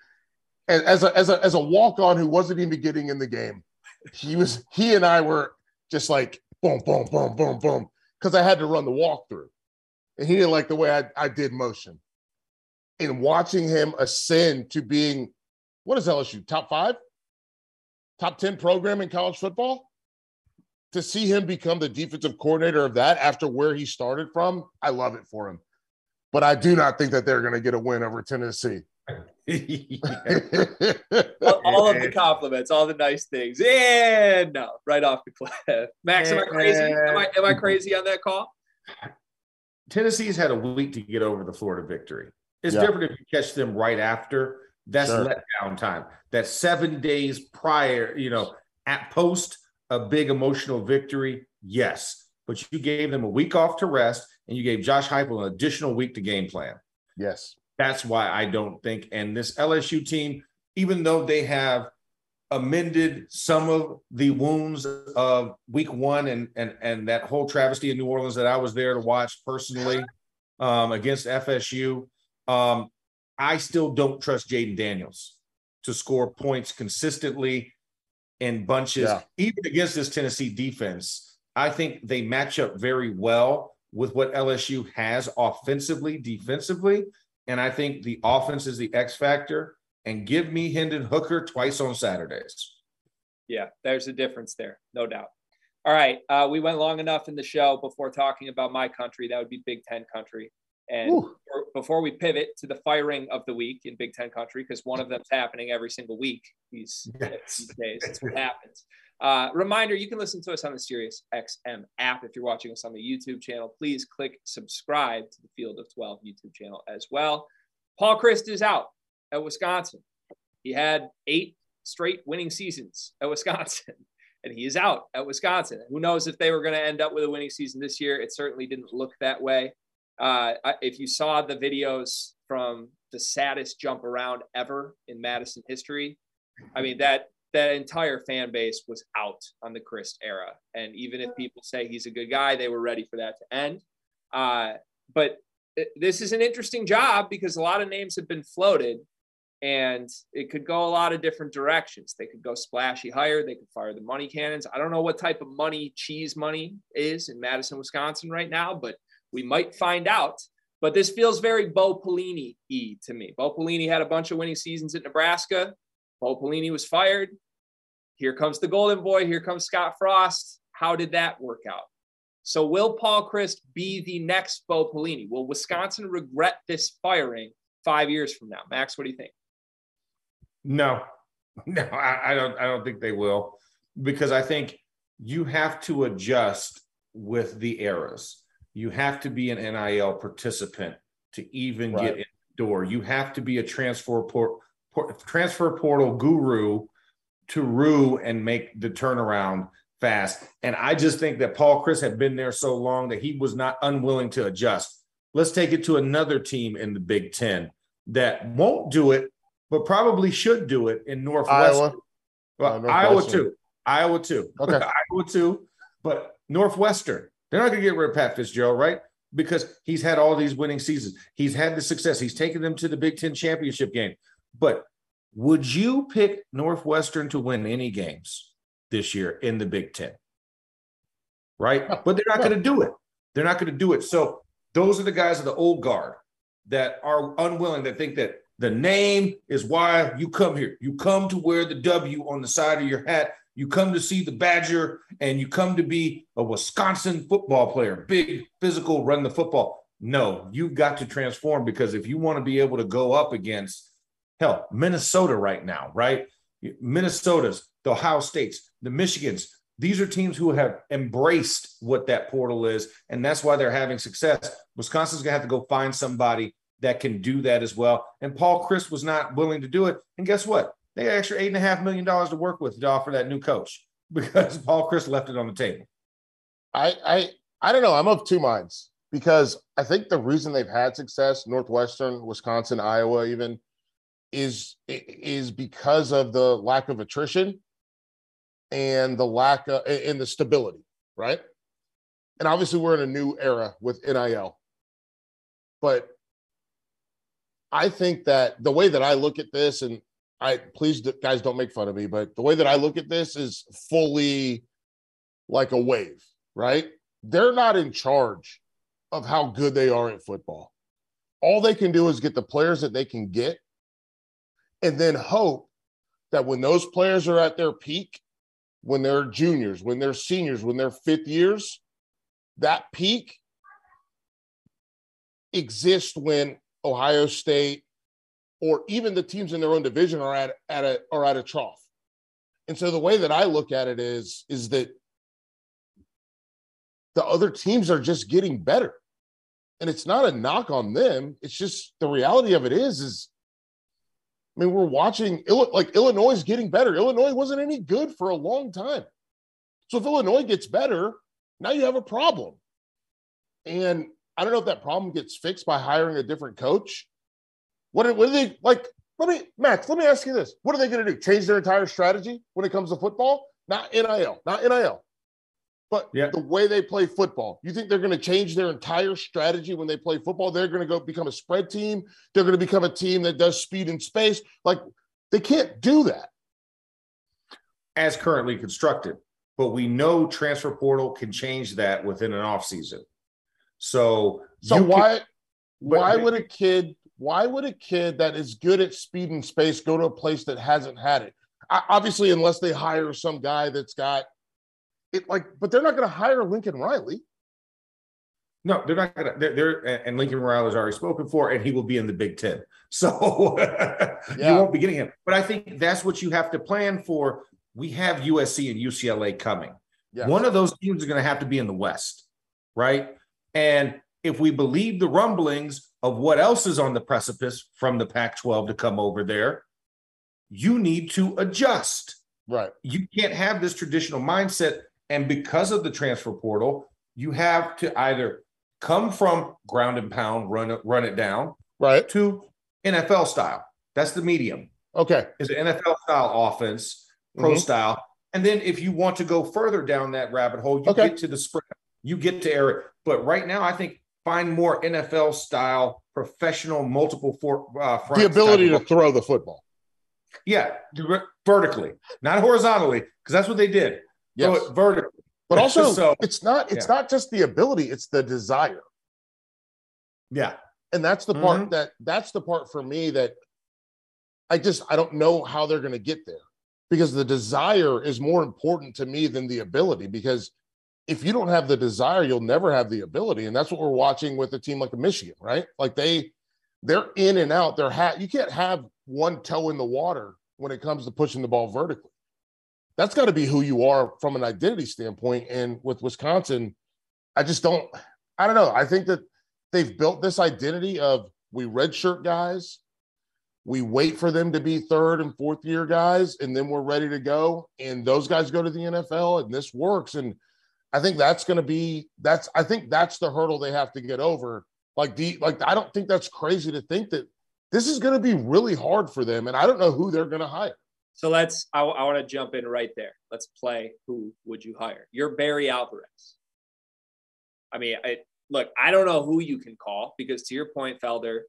and as a as a as a walk-on who wasn't even getting in the game, he was he and I were just like boom, boom, boom, boom, boom, because I had to run the walkthrough. and he didn't like the way I, I did motion. And watching him ascend to being what is LSU top five, top ten program in college football. To see him become the defensive coordinator of that after where he started from, I love it for him. But I do not think that they're going to get a win over Tennessee. all, of the compliments, all the nice things. And no, right off the cliff. Max, am I crazy? Am I, am I crazy on that call? Tennessee's had a week to get over the Florida victory. It's yeah. different if you catch them right after. That's sure. letdown time. That's seven days prior, you know, at post a big emotional victory. Yes. But you gave them a week off to rest and you gave Josh Heupel an additional week to game plan. Yes. That's why I don't think. And this LSU team, even though they have amended some of the wounds of week one and and and that whole travesty in New Orleans that I was there to watch personally um, against FSU. Um, I still don't trust Jayden Daniels to score points consistently in bunches, yeah. even against this Tennessee defense. I think they match up very well with what LSU has offensively, defensively. And I think the offense is the X factor. And give me Hendon Hooker twice on Saturdays. Yeah, there's a difference there, no doubt. All right, uh, we went long enough in the show before talking about my country. That would be Big Ten country. And before, before we pivot to the firing of the week in Big Ten country, because one of them's happening every single week these, yes. these days, that's what happens. Uh, reminder you can listen to us on the Sirius XM app. If you're watching us on the YouTube channel, please click subscribe to the Field of 12 YouTube channel as well. Paul Chryst is out at Wisconsin. He had eight straight winning seasons at Wisconsin, and he is out at Wisconsin. Who knows if they were going to end up with a winning season this year? It certainly didn't look that way. Uh, if you saw the videos from the saddest jump around ever in Madison history, I mean that that entire fan base was out on the Chryst era. And even if people say he's a good guy, they were ready for that to end. Uh, but this is an interesting job because a lot of names have been floated and it could go a lot of different directions. They could go splashy higher. They could fire the money cannons. I don't know what type of money cheese money is in Madison, Wisconsin right now, but we might find out. But this feels very Bo Pelini y to me. Bo Pelini had a bunch of winning seasons at Nebraska. Bo Pelini was fired. Here comes the Golden Boy. Here comes Scott Frost. How did that work out? So, will Paul Chryst be the next Bo Pelini? Will Wisconsin regret this firing five years from now? Max, what do you think? No, no, I, I don't. I don't think they will, because I think you have to adjust with the eras. You have to be an NIL participant to even right. get in the door. You have to be a transfer port, port, transfer portal guru to rue and make the turnaround fast. And I just think that Paul Chryst had been there so long that he was not unwilling to adjust. Let's take it to another team in the Big Ten that won't do it, but probably should do it in Northwest. Iowa. Well, uh, Iowa too. Iowa too. Okay. Iowa too. But Northwestern, they're not going to get rid of Pat Fitzgerald, right? Because he's had all these winning seasons. He's had the success. He's taken them to the Big Ten championship game. But would you pick Northwestern to win any games this year in the Big Ten? Right? But they're not going to do it. They're not going to do it. So those are the guys of the old guard that are unwilling, that think that the name is why you come here. You come to wear the W on the side of your hat. You come to see the Badger and you come to be a Wisconsin football player, big, physical, run the football. No, you've got to transform because if you want to be able to go up against hell, Minnesota right now, right? Minnesota's, the Ohio States, the Michigans, these are teams who have embraced what that portal is, and that's why they're having success. Wisconsin's gonna have to go find somebody that can do that as well. And Paul Chryst was not willing to do it. And guess what? They had extra eight and a half million dollars to work with to offer that new coach because Paul Chryst left it on the table. I I I don't know. I'm of two minds because I think the reason they've had success, Northwestern, Wisconsin, Iowa, even, is is because of the lack of attrition and the lack of in the stability, right? And obviously, we're in a new era with NIL, but I think that the way that I look at this, and I please guys don't make fun of me, but the way that I look at this is fully like a wave, right? They're not in charge of how good they are at football. All they can do is get the players that they can get and then hope that when those players are at their peak, when they're juniors, when they're seniors, when they're fifth years, that peak exists when Ohio State or even the teams in their own division are at, at a are at a trough. And so the way that I look at it is is that the other teams are just getting better. And it's not a knock on them. It's just the reality of it is is I mean, we're watching like Illinois is getting better. Illinois wasn't any good for a long time. So if Illinois gets better, now you have a problem. And I don't know if that problem gets fixed by hiring a different coach. What are, what are they like? Let me, Max, let me ask you this. What are they going to do? Change their entire strategy when it comes to football? Not NIL, not NIL, but yeah. the way they play football. You think they're going to change their entire strategy when they play football? They're going to go become a spread team. They're going to become a team that does speed and space. Like they can't do that. As currently constructed. But we know transfer portal can change that within an offseason. So, so why can, why would a kid why would a kid that is good at speed and space go to a place that hasn't had it? I, obviously, unless they hire some guy that's got it, like, but they're not going to hire Lincoln Riley. No, they're not going to. They're, they're, and Lincoln Riley's already spoken for, and he will be in the Big Ten. So yeah. you won't be getting him. But I think that's what you have to plan for. We have USC and UCLA coming. One of those teams is going to have to be in the West, right? And if we believe the rumblings of what else is on the precipice from the Pac 12 to come over there, you need to adjust. Right. You can't have this traditional mindset. And because of the transfer portal, you have to either come from ground and pound, run it, run it down, right, to NFL style. That's the medium. Okay. Is an NFL style offense, pro mm-hmm. style. And then if you want to go further down that rabbit hole, you okay. get to the spread. You get to Eric. But right now, I think find more NFL style, professional, multiple for uh, the ability to throw the football. Yeah, vertically, not horizontally, because that's what they did. Yes. Vertically. But also, so, it's not it's yeah. not just the ability; it's the desire. Yeah, and that's the part mm-hmm. that that's the part for me that I just I don't know how they're going to get there because the desire is more important to me than the ability because if you don't have the desire, you'll never have the ability. And that's what we're watching with a team like Michigan, right? Like they they're in and out. They're hat you can't have one toe in the water when it comes to pushing the ball vertically. That's got to be who you are from an identity standpoint. And with Wisconsin, I just don't, I don't know. I think that they've built this identity of we redshirt guys, we wait for them to be third and fourth year guys, and then we're ready to go. And those guys go to the NFL and this works. And I think that's going to be that's I think that's the hurdle they have to get over. Like the like I don't think that's crazy to think that this is going to be really hard for them, and I don't know who they're going to hire. So let's I, I want to jump in right there. Let's play. Who would you hire? You're Barry Alvarez. I mean, I, look, I don't know who you can call because to your point, Felder,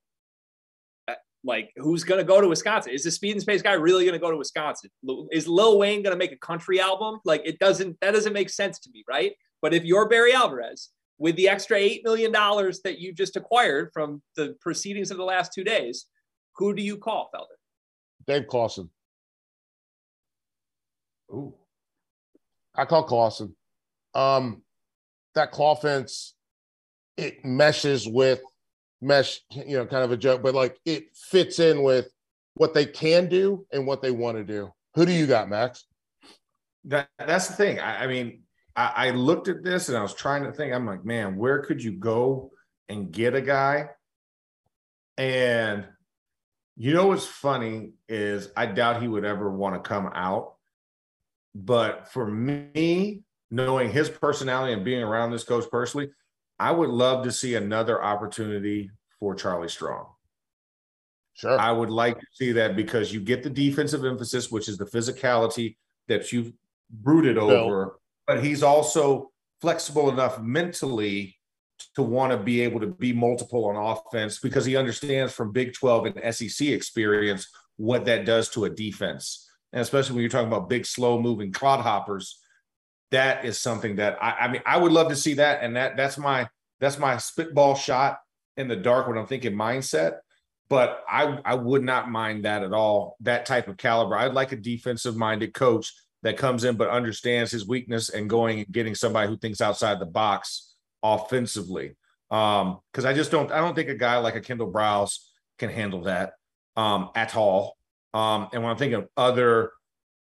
like who's going to go to Wisconsin? Is the speed and space guy really going to go to Wisconsin? Is Lil Wayne going to make a country album? Like it doesn't that doesn't make sense to me, right? But if you're Barry Alvarez with the extra 8 million dollars that you just acquired from the proceedings of the last 2 days, who do you call, Felder? Dave Clawson. Ooh. I call Clawson. Um that claw fence it meshes with mesh, you know, kind of a joke, but like it fits in with what they can do and what they want to do. Who do you got, Max? That that's the thing. I, I mean, I, I, looked at this and I was trying to think. I'm like, man, where could you go and get a guy? And you know what's funny is I doubt he would ever want to come out. But for me, knowing his personality and being around this coach personally, I would love to see another opportunity for Charlie Strong. Sure. I would like to see that because you get the defensive emphasis, which is the physicality that you've brooded Bill. over, but he's also flexible enough mentally to want to be able to be multiple on offense because he understands from Big 12 and SEC experience what that does to a defense. And especially when you're talking about big, slow moving clodhoppers, that is something that I, I mean, I would love to see that. And that that's my That's my spitball shot in the dark when I'm thinking mindset. But I, I would not mind that at all. That type of caliber. I'd like a defensive minded coach that comes in but understands his weakness and going and getting somebody who thinks outside the box offensively. Um, because I just don't I don't think a guy like a Kendall Briles can handle that um at all. Um, and when I'm thinking of other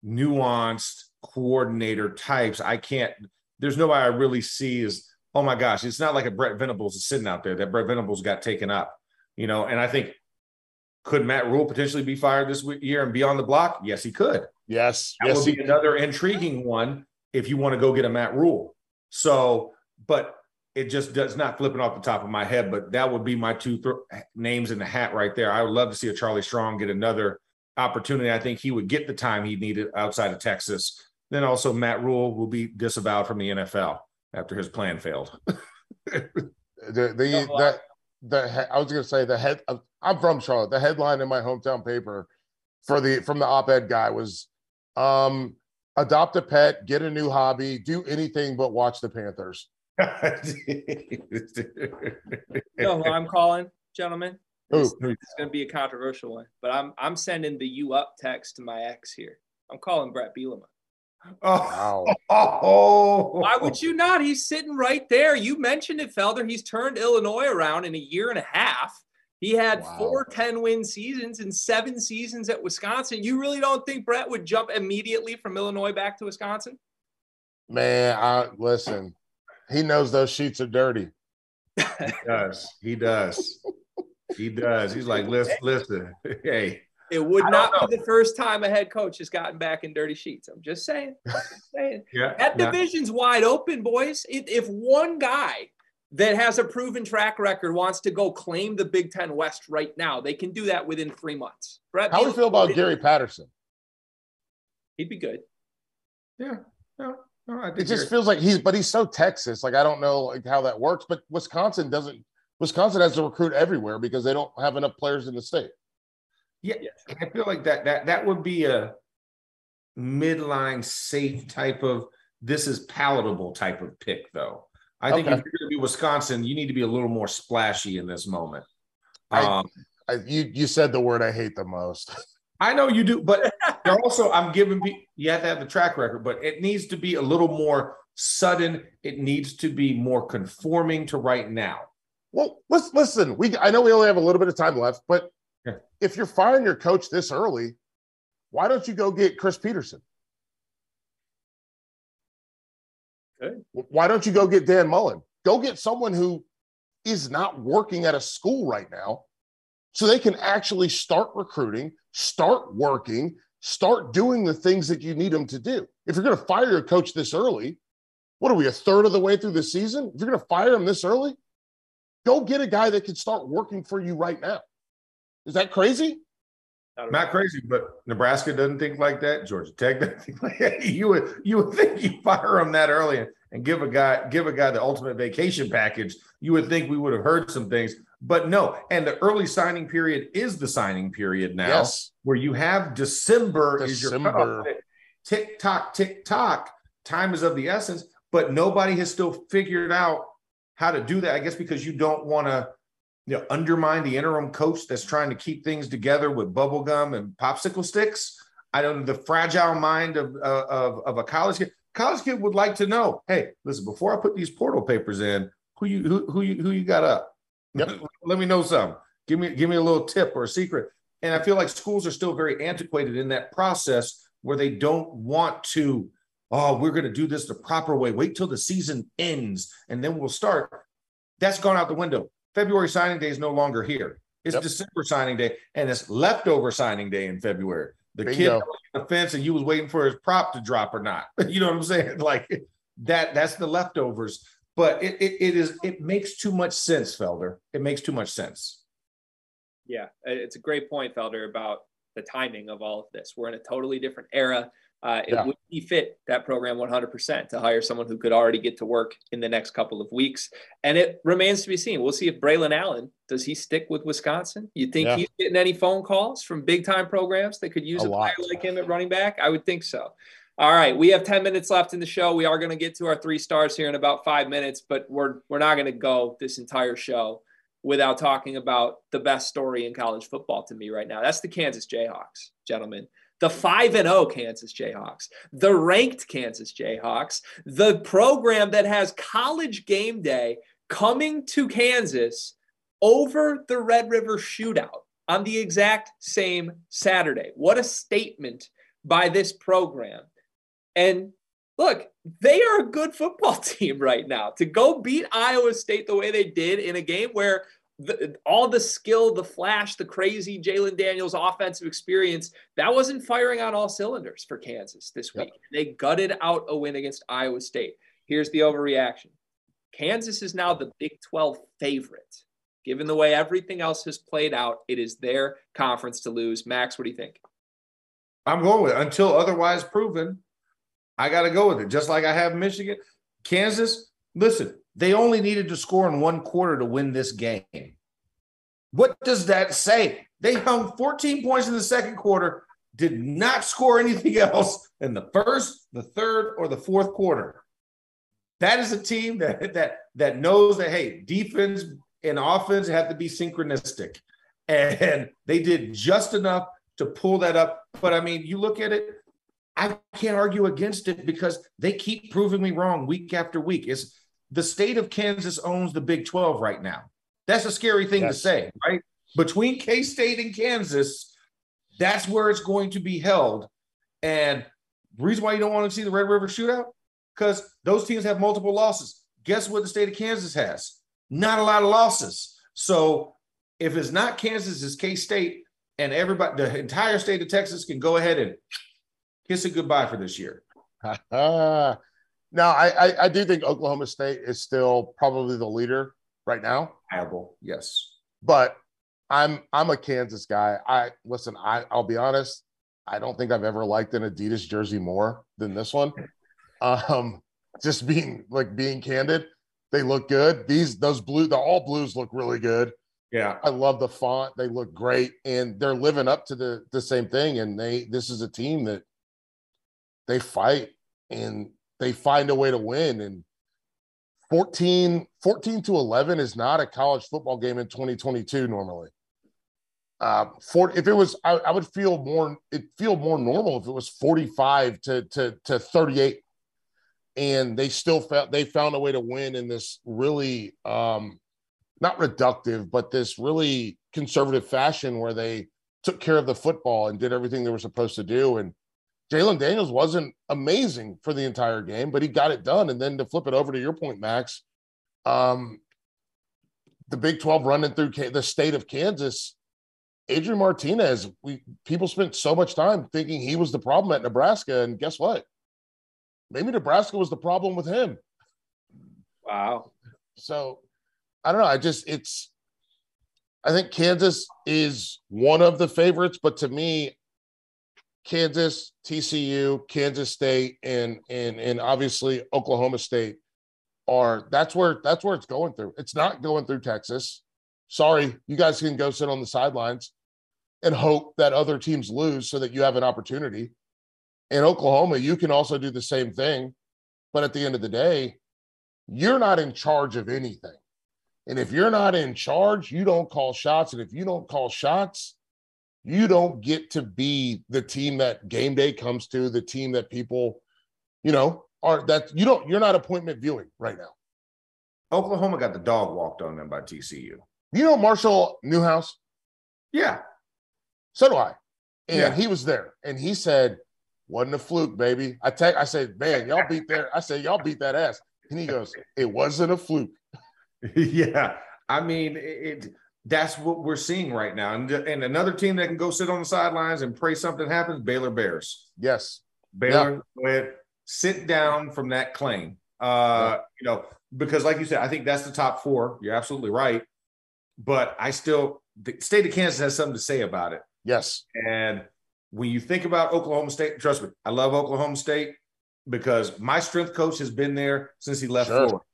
nuanced coordinator types, I can't there's nobody I really see is oh my gosh, it's not like a Brent Venables is sitting out there that Brent Venables got taken up, you know. And I think could Matt Rhule potentially be fired this year and be on the block? Yes, he could. Yes, that yes, would be another intriguing one if you want to go get a Matt Rhule. So, but it just does not flipping off the top of my head. But that would be my two th- names in the hat right there. I would love to see a Charlie Strong get another opportunity. I think he would get the time he needed outside of Texas. Then also Matt Rhule will be disavowed from the NFL after his plan failed. the the that the I was going to say the head. I'm from Charlotte. The headline in my hometown paper for the from the op-ed guy was, um, adopt a pet, get a new hobby, do anything but watch the Panthers. you know who I'm calling, gentlemen? Who? It's, it's going to be a controversial one, but I'm I'm sending the "you up" text to my ex here. I'm calling Bret Bielema. Oh, wow. oh, why would you not? He's sitting right there. You mentioned it, Felder. He's turned Illinois around in a year and a half. He had wow. four 10 win seasons and seven seasons at Wisconsin. You really don't think Bret would jump immediately from Illinois back to Wisconsin? Man, I listen, he knows those sheets are dirty. he does. He does. He does. He's like, listen, listen, hey, it would not be the first time a head coach has gotten back in dirty sheets. I'm just saying. I'm just saying. yeah, that division's wide open, boys. It, if one guy that has a proven track record wants to go claim the Big Ten West right now, they can do that within three months. Bret, how do you feel about Gary Patterson? He'd be good. Yeah. No, no, it just Gary. feels like he's, but he's so Texas. Like I don't know like how that works. But Wisconsin doesn't. Wisconsin has to recruit everywhere because they don't have enough players in the state. Yeah, I feel like that that that would be a midline safe type of this is palatable type of pick though. I think okay. if you're going to be Wisconsin, you need to be a little more splashy in this moment. Um, I, I, you you said the word I hate the most. I know you do, but also I'm giving you have to have the track record, but it needs to be a little more sudden. It needs to be more conforming to right now. Well, let's listen. We I know we only have a little bit of time left, but if you're firing your coach this early, why don't you go get Chris Petersen? Okay. Why don't you go get Dan Mullen? Go get someone who is not working at a school right now so they can actually start recruiting, start working, start doing the things that you need them to do. If you're going to fire your coach this early, what are we, a third of the way through the season? If you're going to fire him this early, go get a guy that can start working for you right now. Is that crazy? Not crazy, but Nebraska doesn't think like that. Georgia Tech doesn't think like that. You would you would think you fire him that early and give a guy give a guy the ultimate vacation package. You would think we would have heard some things, but no. And the early signing period is the signing period now, yes. where you have December, December. is your tick tock tick tock. Time is of the essence, but nobody has still figured out how to do that. I guess because you don't want to you know, undermine the interim coach that's trying to keep things together with bubble gum and popsicle sticks. I don't know the fragile mind of, uh, of, of a college kid. College kid would like to know, hey, listen, before I put these portal papers in, who you who who you who you got up? Yep. Let me know some. Give me give me a little tip or a secret. And I feel like schools are still very antiquated in that process where they don't want to, oh, we're going to do this the proper way. Wait till the season ends and then we'll start. That's gone out the window. February signing day is no longer here. It's yep. December signing day, and it's leftover signing day in February. The Bingo. kid on the fence, and you was waiting for his prop to drop or not. You know what I'm saying? Like that. That's the leftovers. But it, it, it is it makes too much sense, Felder. It makes too much sense. Yeah, it's a great point, Felder, about the timing of all of this. We're in a totally different era. Uh, it yeah. would be fit that program 100% to hire someone who could already get to work in the next couple of weeks. And it remains to be seen. We'll see if Braylon Allen does he stick with Wisconsin. You think yeah. he's getting any phone calls from big time programs that could use a, a player like him at running back? I would think so. All right, we have 10 minutes left in the show. We are going to get to our three stars here in about five minutes, but we're we're not going to go this entire show without talking about the best story in college football to me right now. That's the Kansas Jayhawks, gentlemen. The 5 and 0 Kansas Jayhawks, the ranked Kansas Jayhawks, the program that has college game day coming to Kansas over the Red River shootout on the exact same Saturday. What a statement by this program. And look, they are a good football team right now. To go beat Iowa State the way they did in a game where the, all the skill, the flash, the crazy Jalon Daniels offensive experience, that wasn't firing on all cylinders for Kansas this week. Yep. They gutted out a win against Iowa State. Here's the overreaction Kansas is now the Big 12 favorite. Given the way everything else has played out, it is their conference to lose. Max, what do you think? I'm going with it. until otherwise proven. I got to go with it. Just like I have Michigan, Kansas. Listen, they only needed to score in one quarter to win this game. What does that say? They hung 14 points in the second quarter, did not score anything else in the first, the third, or the fourth quarter. That is a team that that that knows that hey, defense and offense have to be synchronistic, and they did just enough to pull that up. But I mean, you look at it, I can't argue against it because they keep proving me wrong week after week. Is the state of Kansas owns the Big 12 right now. That's a scary thing yes. to say, right? Between K State and Kansas, that's where it's going to be held. And reason why you don't want to see the Red River shootout? Because those teams have multiple losses. Guess what the state of Kansas has? Not a lot of losses. So if it's not Kansas, it's K State, and everybody, the entire state of Texas can go ahead and kiss it goodbye for this year. no, I, I, I do think Oklahoma State is still probably the leader right now. Viable, yes. But I'm I'm a Kansas guy. I listen. I I'll be honest. I don't think I've ever liked an Adidas jersey more than this one. Um, just being like being candid, they look good. These those blue, the all blues look really good. Yeah, I love the font. They look great, and they're living up to the the same thing. And they this is a team that they fight and they find a way to win. And 14, 14 to 11 is not a college football game in 2022 normally. Uh, for, if it was, I, I would feel more, it feel more normal if it was 45 to, to, to 38 and they still felt they found a way to win in this really um not reductive but this really conservative fashion where they took care of the football and did everything they were supposed to do and Jalon Daniels wasn't amazing for the entire game, but he got it done. And then to flip it over to your point, Max, um, the Big 12 running through the state of Kansas, Adrian Martinez, we people spent so much time thinking he was the problem at Nebraska. And guess what? Maybe Nebraska was the problem with him. Wow. So I don't know. I just, it's, I think Kansas is one of the favorites, but to me, Kansas, TCU, Kansas State, and and and obviously Oklahoma State are that's where that's where it's going through. It's not going through Texas. Sorry, you guys can go sit on the sidelines and hope that other teams lose so that you have an opportunity. In Oklahoma, you can also do the same thing, but at the end of the day, you're not in charge of anything. And if you're not in charge, you don't call shots. And if you don't call shots, you don't get to be the team that game day comes to, the team that people, you know, are that you don't, you're not appointment viewing right now. Oklahoma got the dog walked on them by TCU. You know Marshall Newhouse? Yeah. So do I. And yeah. he was there and he said, wasn't a fluke, baby. I take I said, man, y'all beat that. I said, y'all beat that ass. And he goes, it wasn't a fluke. yeah. I mean, it that's what we're seeing right now. And, and another team that can go sit on the sidelines and pray something happens, Baylor Bears. Yes. Baylor, yeah. sit down from that claim. Uh, yeah. you know, because like you said, I think that's the top four. You're absolutely right. But I still the state of Kansas has something to say about it. Yes. And when you think about Oklahoma State, trust me, I love Oklahoma State because my strength coach has been there since he left sure. Florida.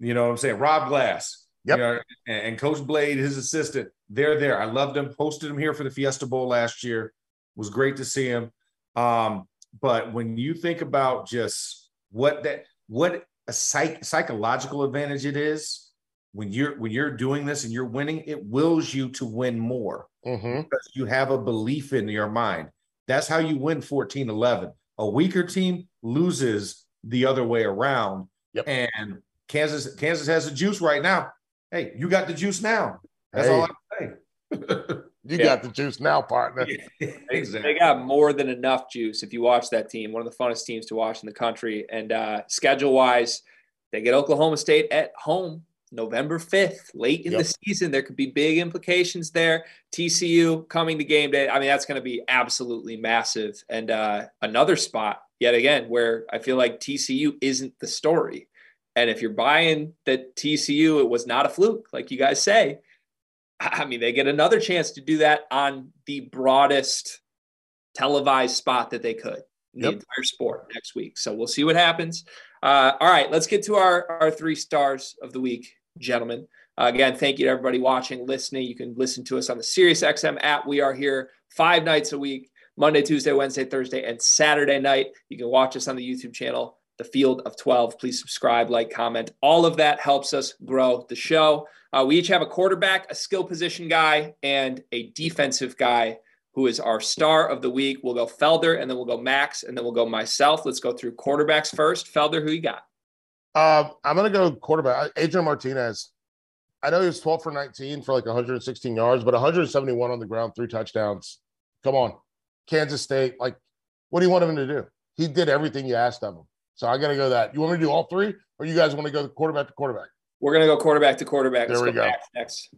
You know what I'm saying? Rob Glass. Yep. You know, and, Coach Blade, his assistant, they're there. I loved him. Hosted him here for the Fiesta Bowl last year. It was great to see him. Um, but when you think about just what that what a psych, psychological advantage it is when you're when you're doing this and you're winning, it wills you to win more Mm-hmm. because you have a belief in your mind. That's how you win 14 11. A weaker team loses the other way around. Yep. And Kansas Kansas has the juice right now. Hey, you got the juice now. That's Hey. all I'm saying. You Yeah. got the juice now, partner. exactly. They got more than enough juice if you watch that team. One of the funnest teams to watch in the country. And uh, schedule wise, they get Oklahoma State at home November 5th, late in Yep. the season. There could be big implications there. TCU coming to game day. I mean, that's going to be absolutely massive. And uh, another spot, yet again, where I feel like TCU isn't the story. And if you're buying that TCU, it was not a fluke, like you guys say, I mean, they get another chance to do that on the broadest televised spot that they could in the entire sport next week. So we'll see what happens. Uh, all right, let's get to our, our three stars of the week, gentlemen. Uh, again, thank you to everybody watching, listening. You can listen to us on the SiriusXM app. We are here five nights a week Monday, Tuesday, Wednesday, Thursday, and Saturday night. You can watch us on the YouTube channel, The Field of 12. Please subscribe, like, comment. All of that helps us grow the show. Uh, we each have a quarterback, a skill position guy, and a defensive guy who is our star of the week. We'll go Felder, and then we'll go Max, and then we'll go myself. Let's go through quarterbacks first. Felder, who you got? Um, I'm gonna go quarterback. Adrian Martinez. I know he was 12 for 19 for like 116 yards, but 171 on the ground, three touchdowns. Come on, Kansas State. Like, what do you want him to do? He did everything you asked of him. So I gotta go that. You want me to do all three, or you guys want to go quarterback to quarterback? We're gonna go quarterback to quarterback. There Let's we go. Max next.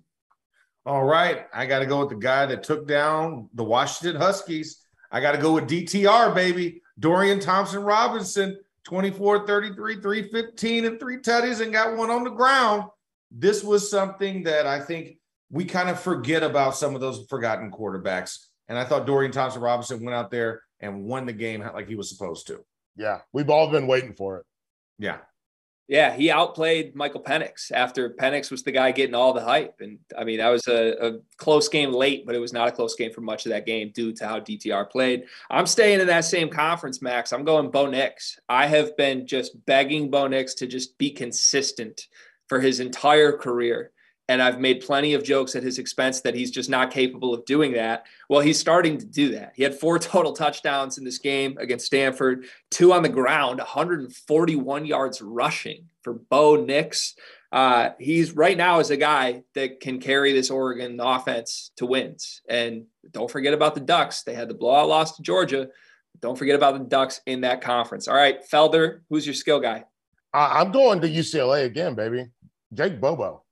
All right. I got to go with the guy that took down the Washington Huskies. I got to go with DTR, baby. Dorian Thompson Robinson, 24 33, 315, and three tutties, and got one on the ground. This was something that I think we kind of forget about some of those forgotten quarterbacks. And I thought Dorian Thompson Robinson went out there and won the game like he was supposed to. Yeah, we've all been waiting for it. Yeah. Yeah, he outplayed Michael Penix after Penix was the guy getting all the hype. And I mean, that was a, a close game late, but it was not a close game for much of that game due to how DTR played. I'm staying in that same conference, Max. I'm going Bo Nix. I have been just begging Bo Nix to just be consistent for his entire career. And I've made plenty of jokes at his expense that he's just not capable of doing that. Well, he's starting to do that. He had four total touchdowns in this game against Stanford, two on the ground, 141 yards rushing for Bo Nix. Uh, he's right now is a guy that can carry this Oregon offense to wins. And don't forget about the Ducks. They had the blowout loss to Georgia. Don't forget about the Ducks in that conference. All right, Felder, who's your skill guy? I'm going to UCLA again, baby. Jake Bobo.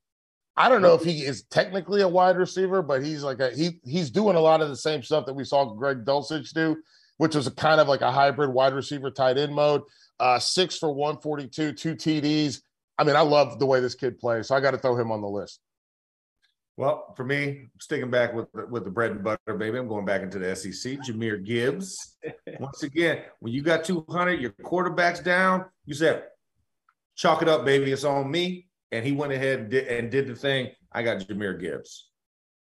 I don't know if he is technically a wide receiver, but he's like a he he's doing a lot of the same stuff that we saw Greg Dulcich do, which was a kind of like a hybrid wide receiver tight end mode. Uh, six for 142, two TDs. I mean, I love the way this kid plays, so I got to throw him on the list. Well, for me, sticking back with with the bread and butter, baby, I'm going back into the SEC. Jahmyr Gibbs. Once again, when you got 200, your quarterback's down. You said, "Chalk it up, baby. It's on me." And he went ahead and did, and did the thing. I got Jahmyr Gibbs.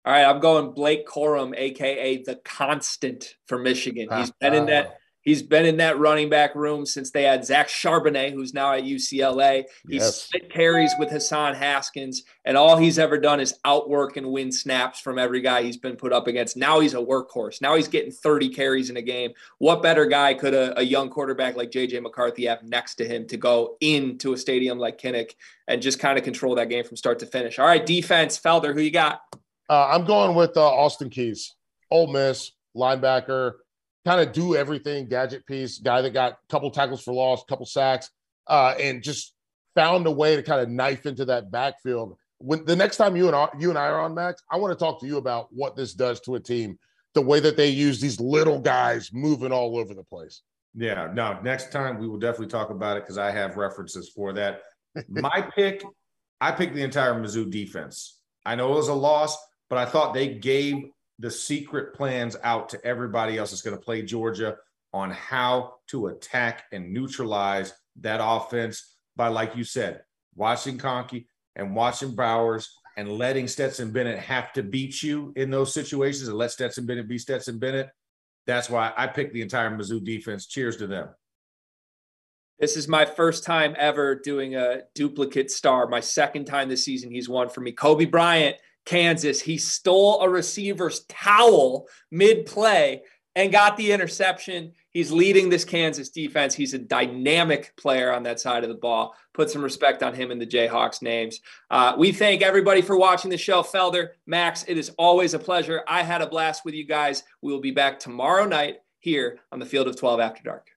All right, I'm going Blake Corum, aka the constant for Michigan. He's been in that He's been in that running back room since they had Zach Charbonnet, who's now at UCLA. He's Yes. split carries with Hassan Haskins, and all he's ever done is outwork and win snaps from every guy he's been put up against. Now he's a workhorse. Now he's getting 30 carries in a game. What better guy could a, a young quarterback like JJ McCarthy have next to him to go into a stadium like Kinnick and just kind of control that game from start to finish? All right, defense, Felder, who you got? Uh, I'm going with uh, Austin Keys, Ole Miss linebacker, kind of do everything, gadget piece, guy that got a couple tackles for loss, couple sacks, uh, and just found a way to kind of knife into that backfield. When the next time you and you and I are on Max, I want to talk to you about what this does to a team, the way that they use these little guys moving all over the place. Yeah, no, next time we will definitely talk about it because I have references for that. My pick, I picked the entire Mizzou defense. I know it was a loss, but I thought they gave the secret plans out to everybody else that's going to play Georgia on how to attack and neutralize that offense by, like you said, watching Conkey and watching Bowers and letting Stetson Bennett have to beat you in those situations and let Stetson Bennett be Stetson Bennett. That's why I picked the entire Mizzou defense. Cheers to them. This is my first time ever doing a duplicate star. My second time this season, he's won for me. Cobee Bryant, Kansas. He stole a receiver's towel mid play and got the interception. He's leading this Kansas defense. He's a dynamic player on that side of the ball. Put some respect on him and the Jayhawks names. Uh, we thank everybody for watching the show. Felder, Max, it is always a pleasure. I had a blast with you guys. We will be back tomorrow night here on the Field of 12 After Dark.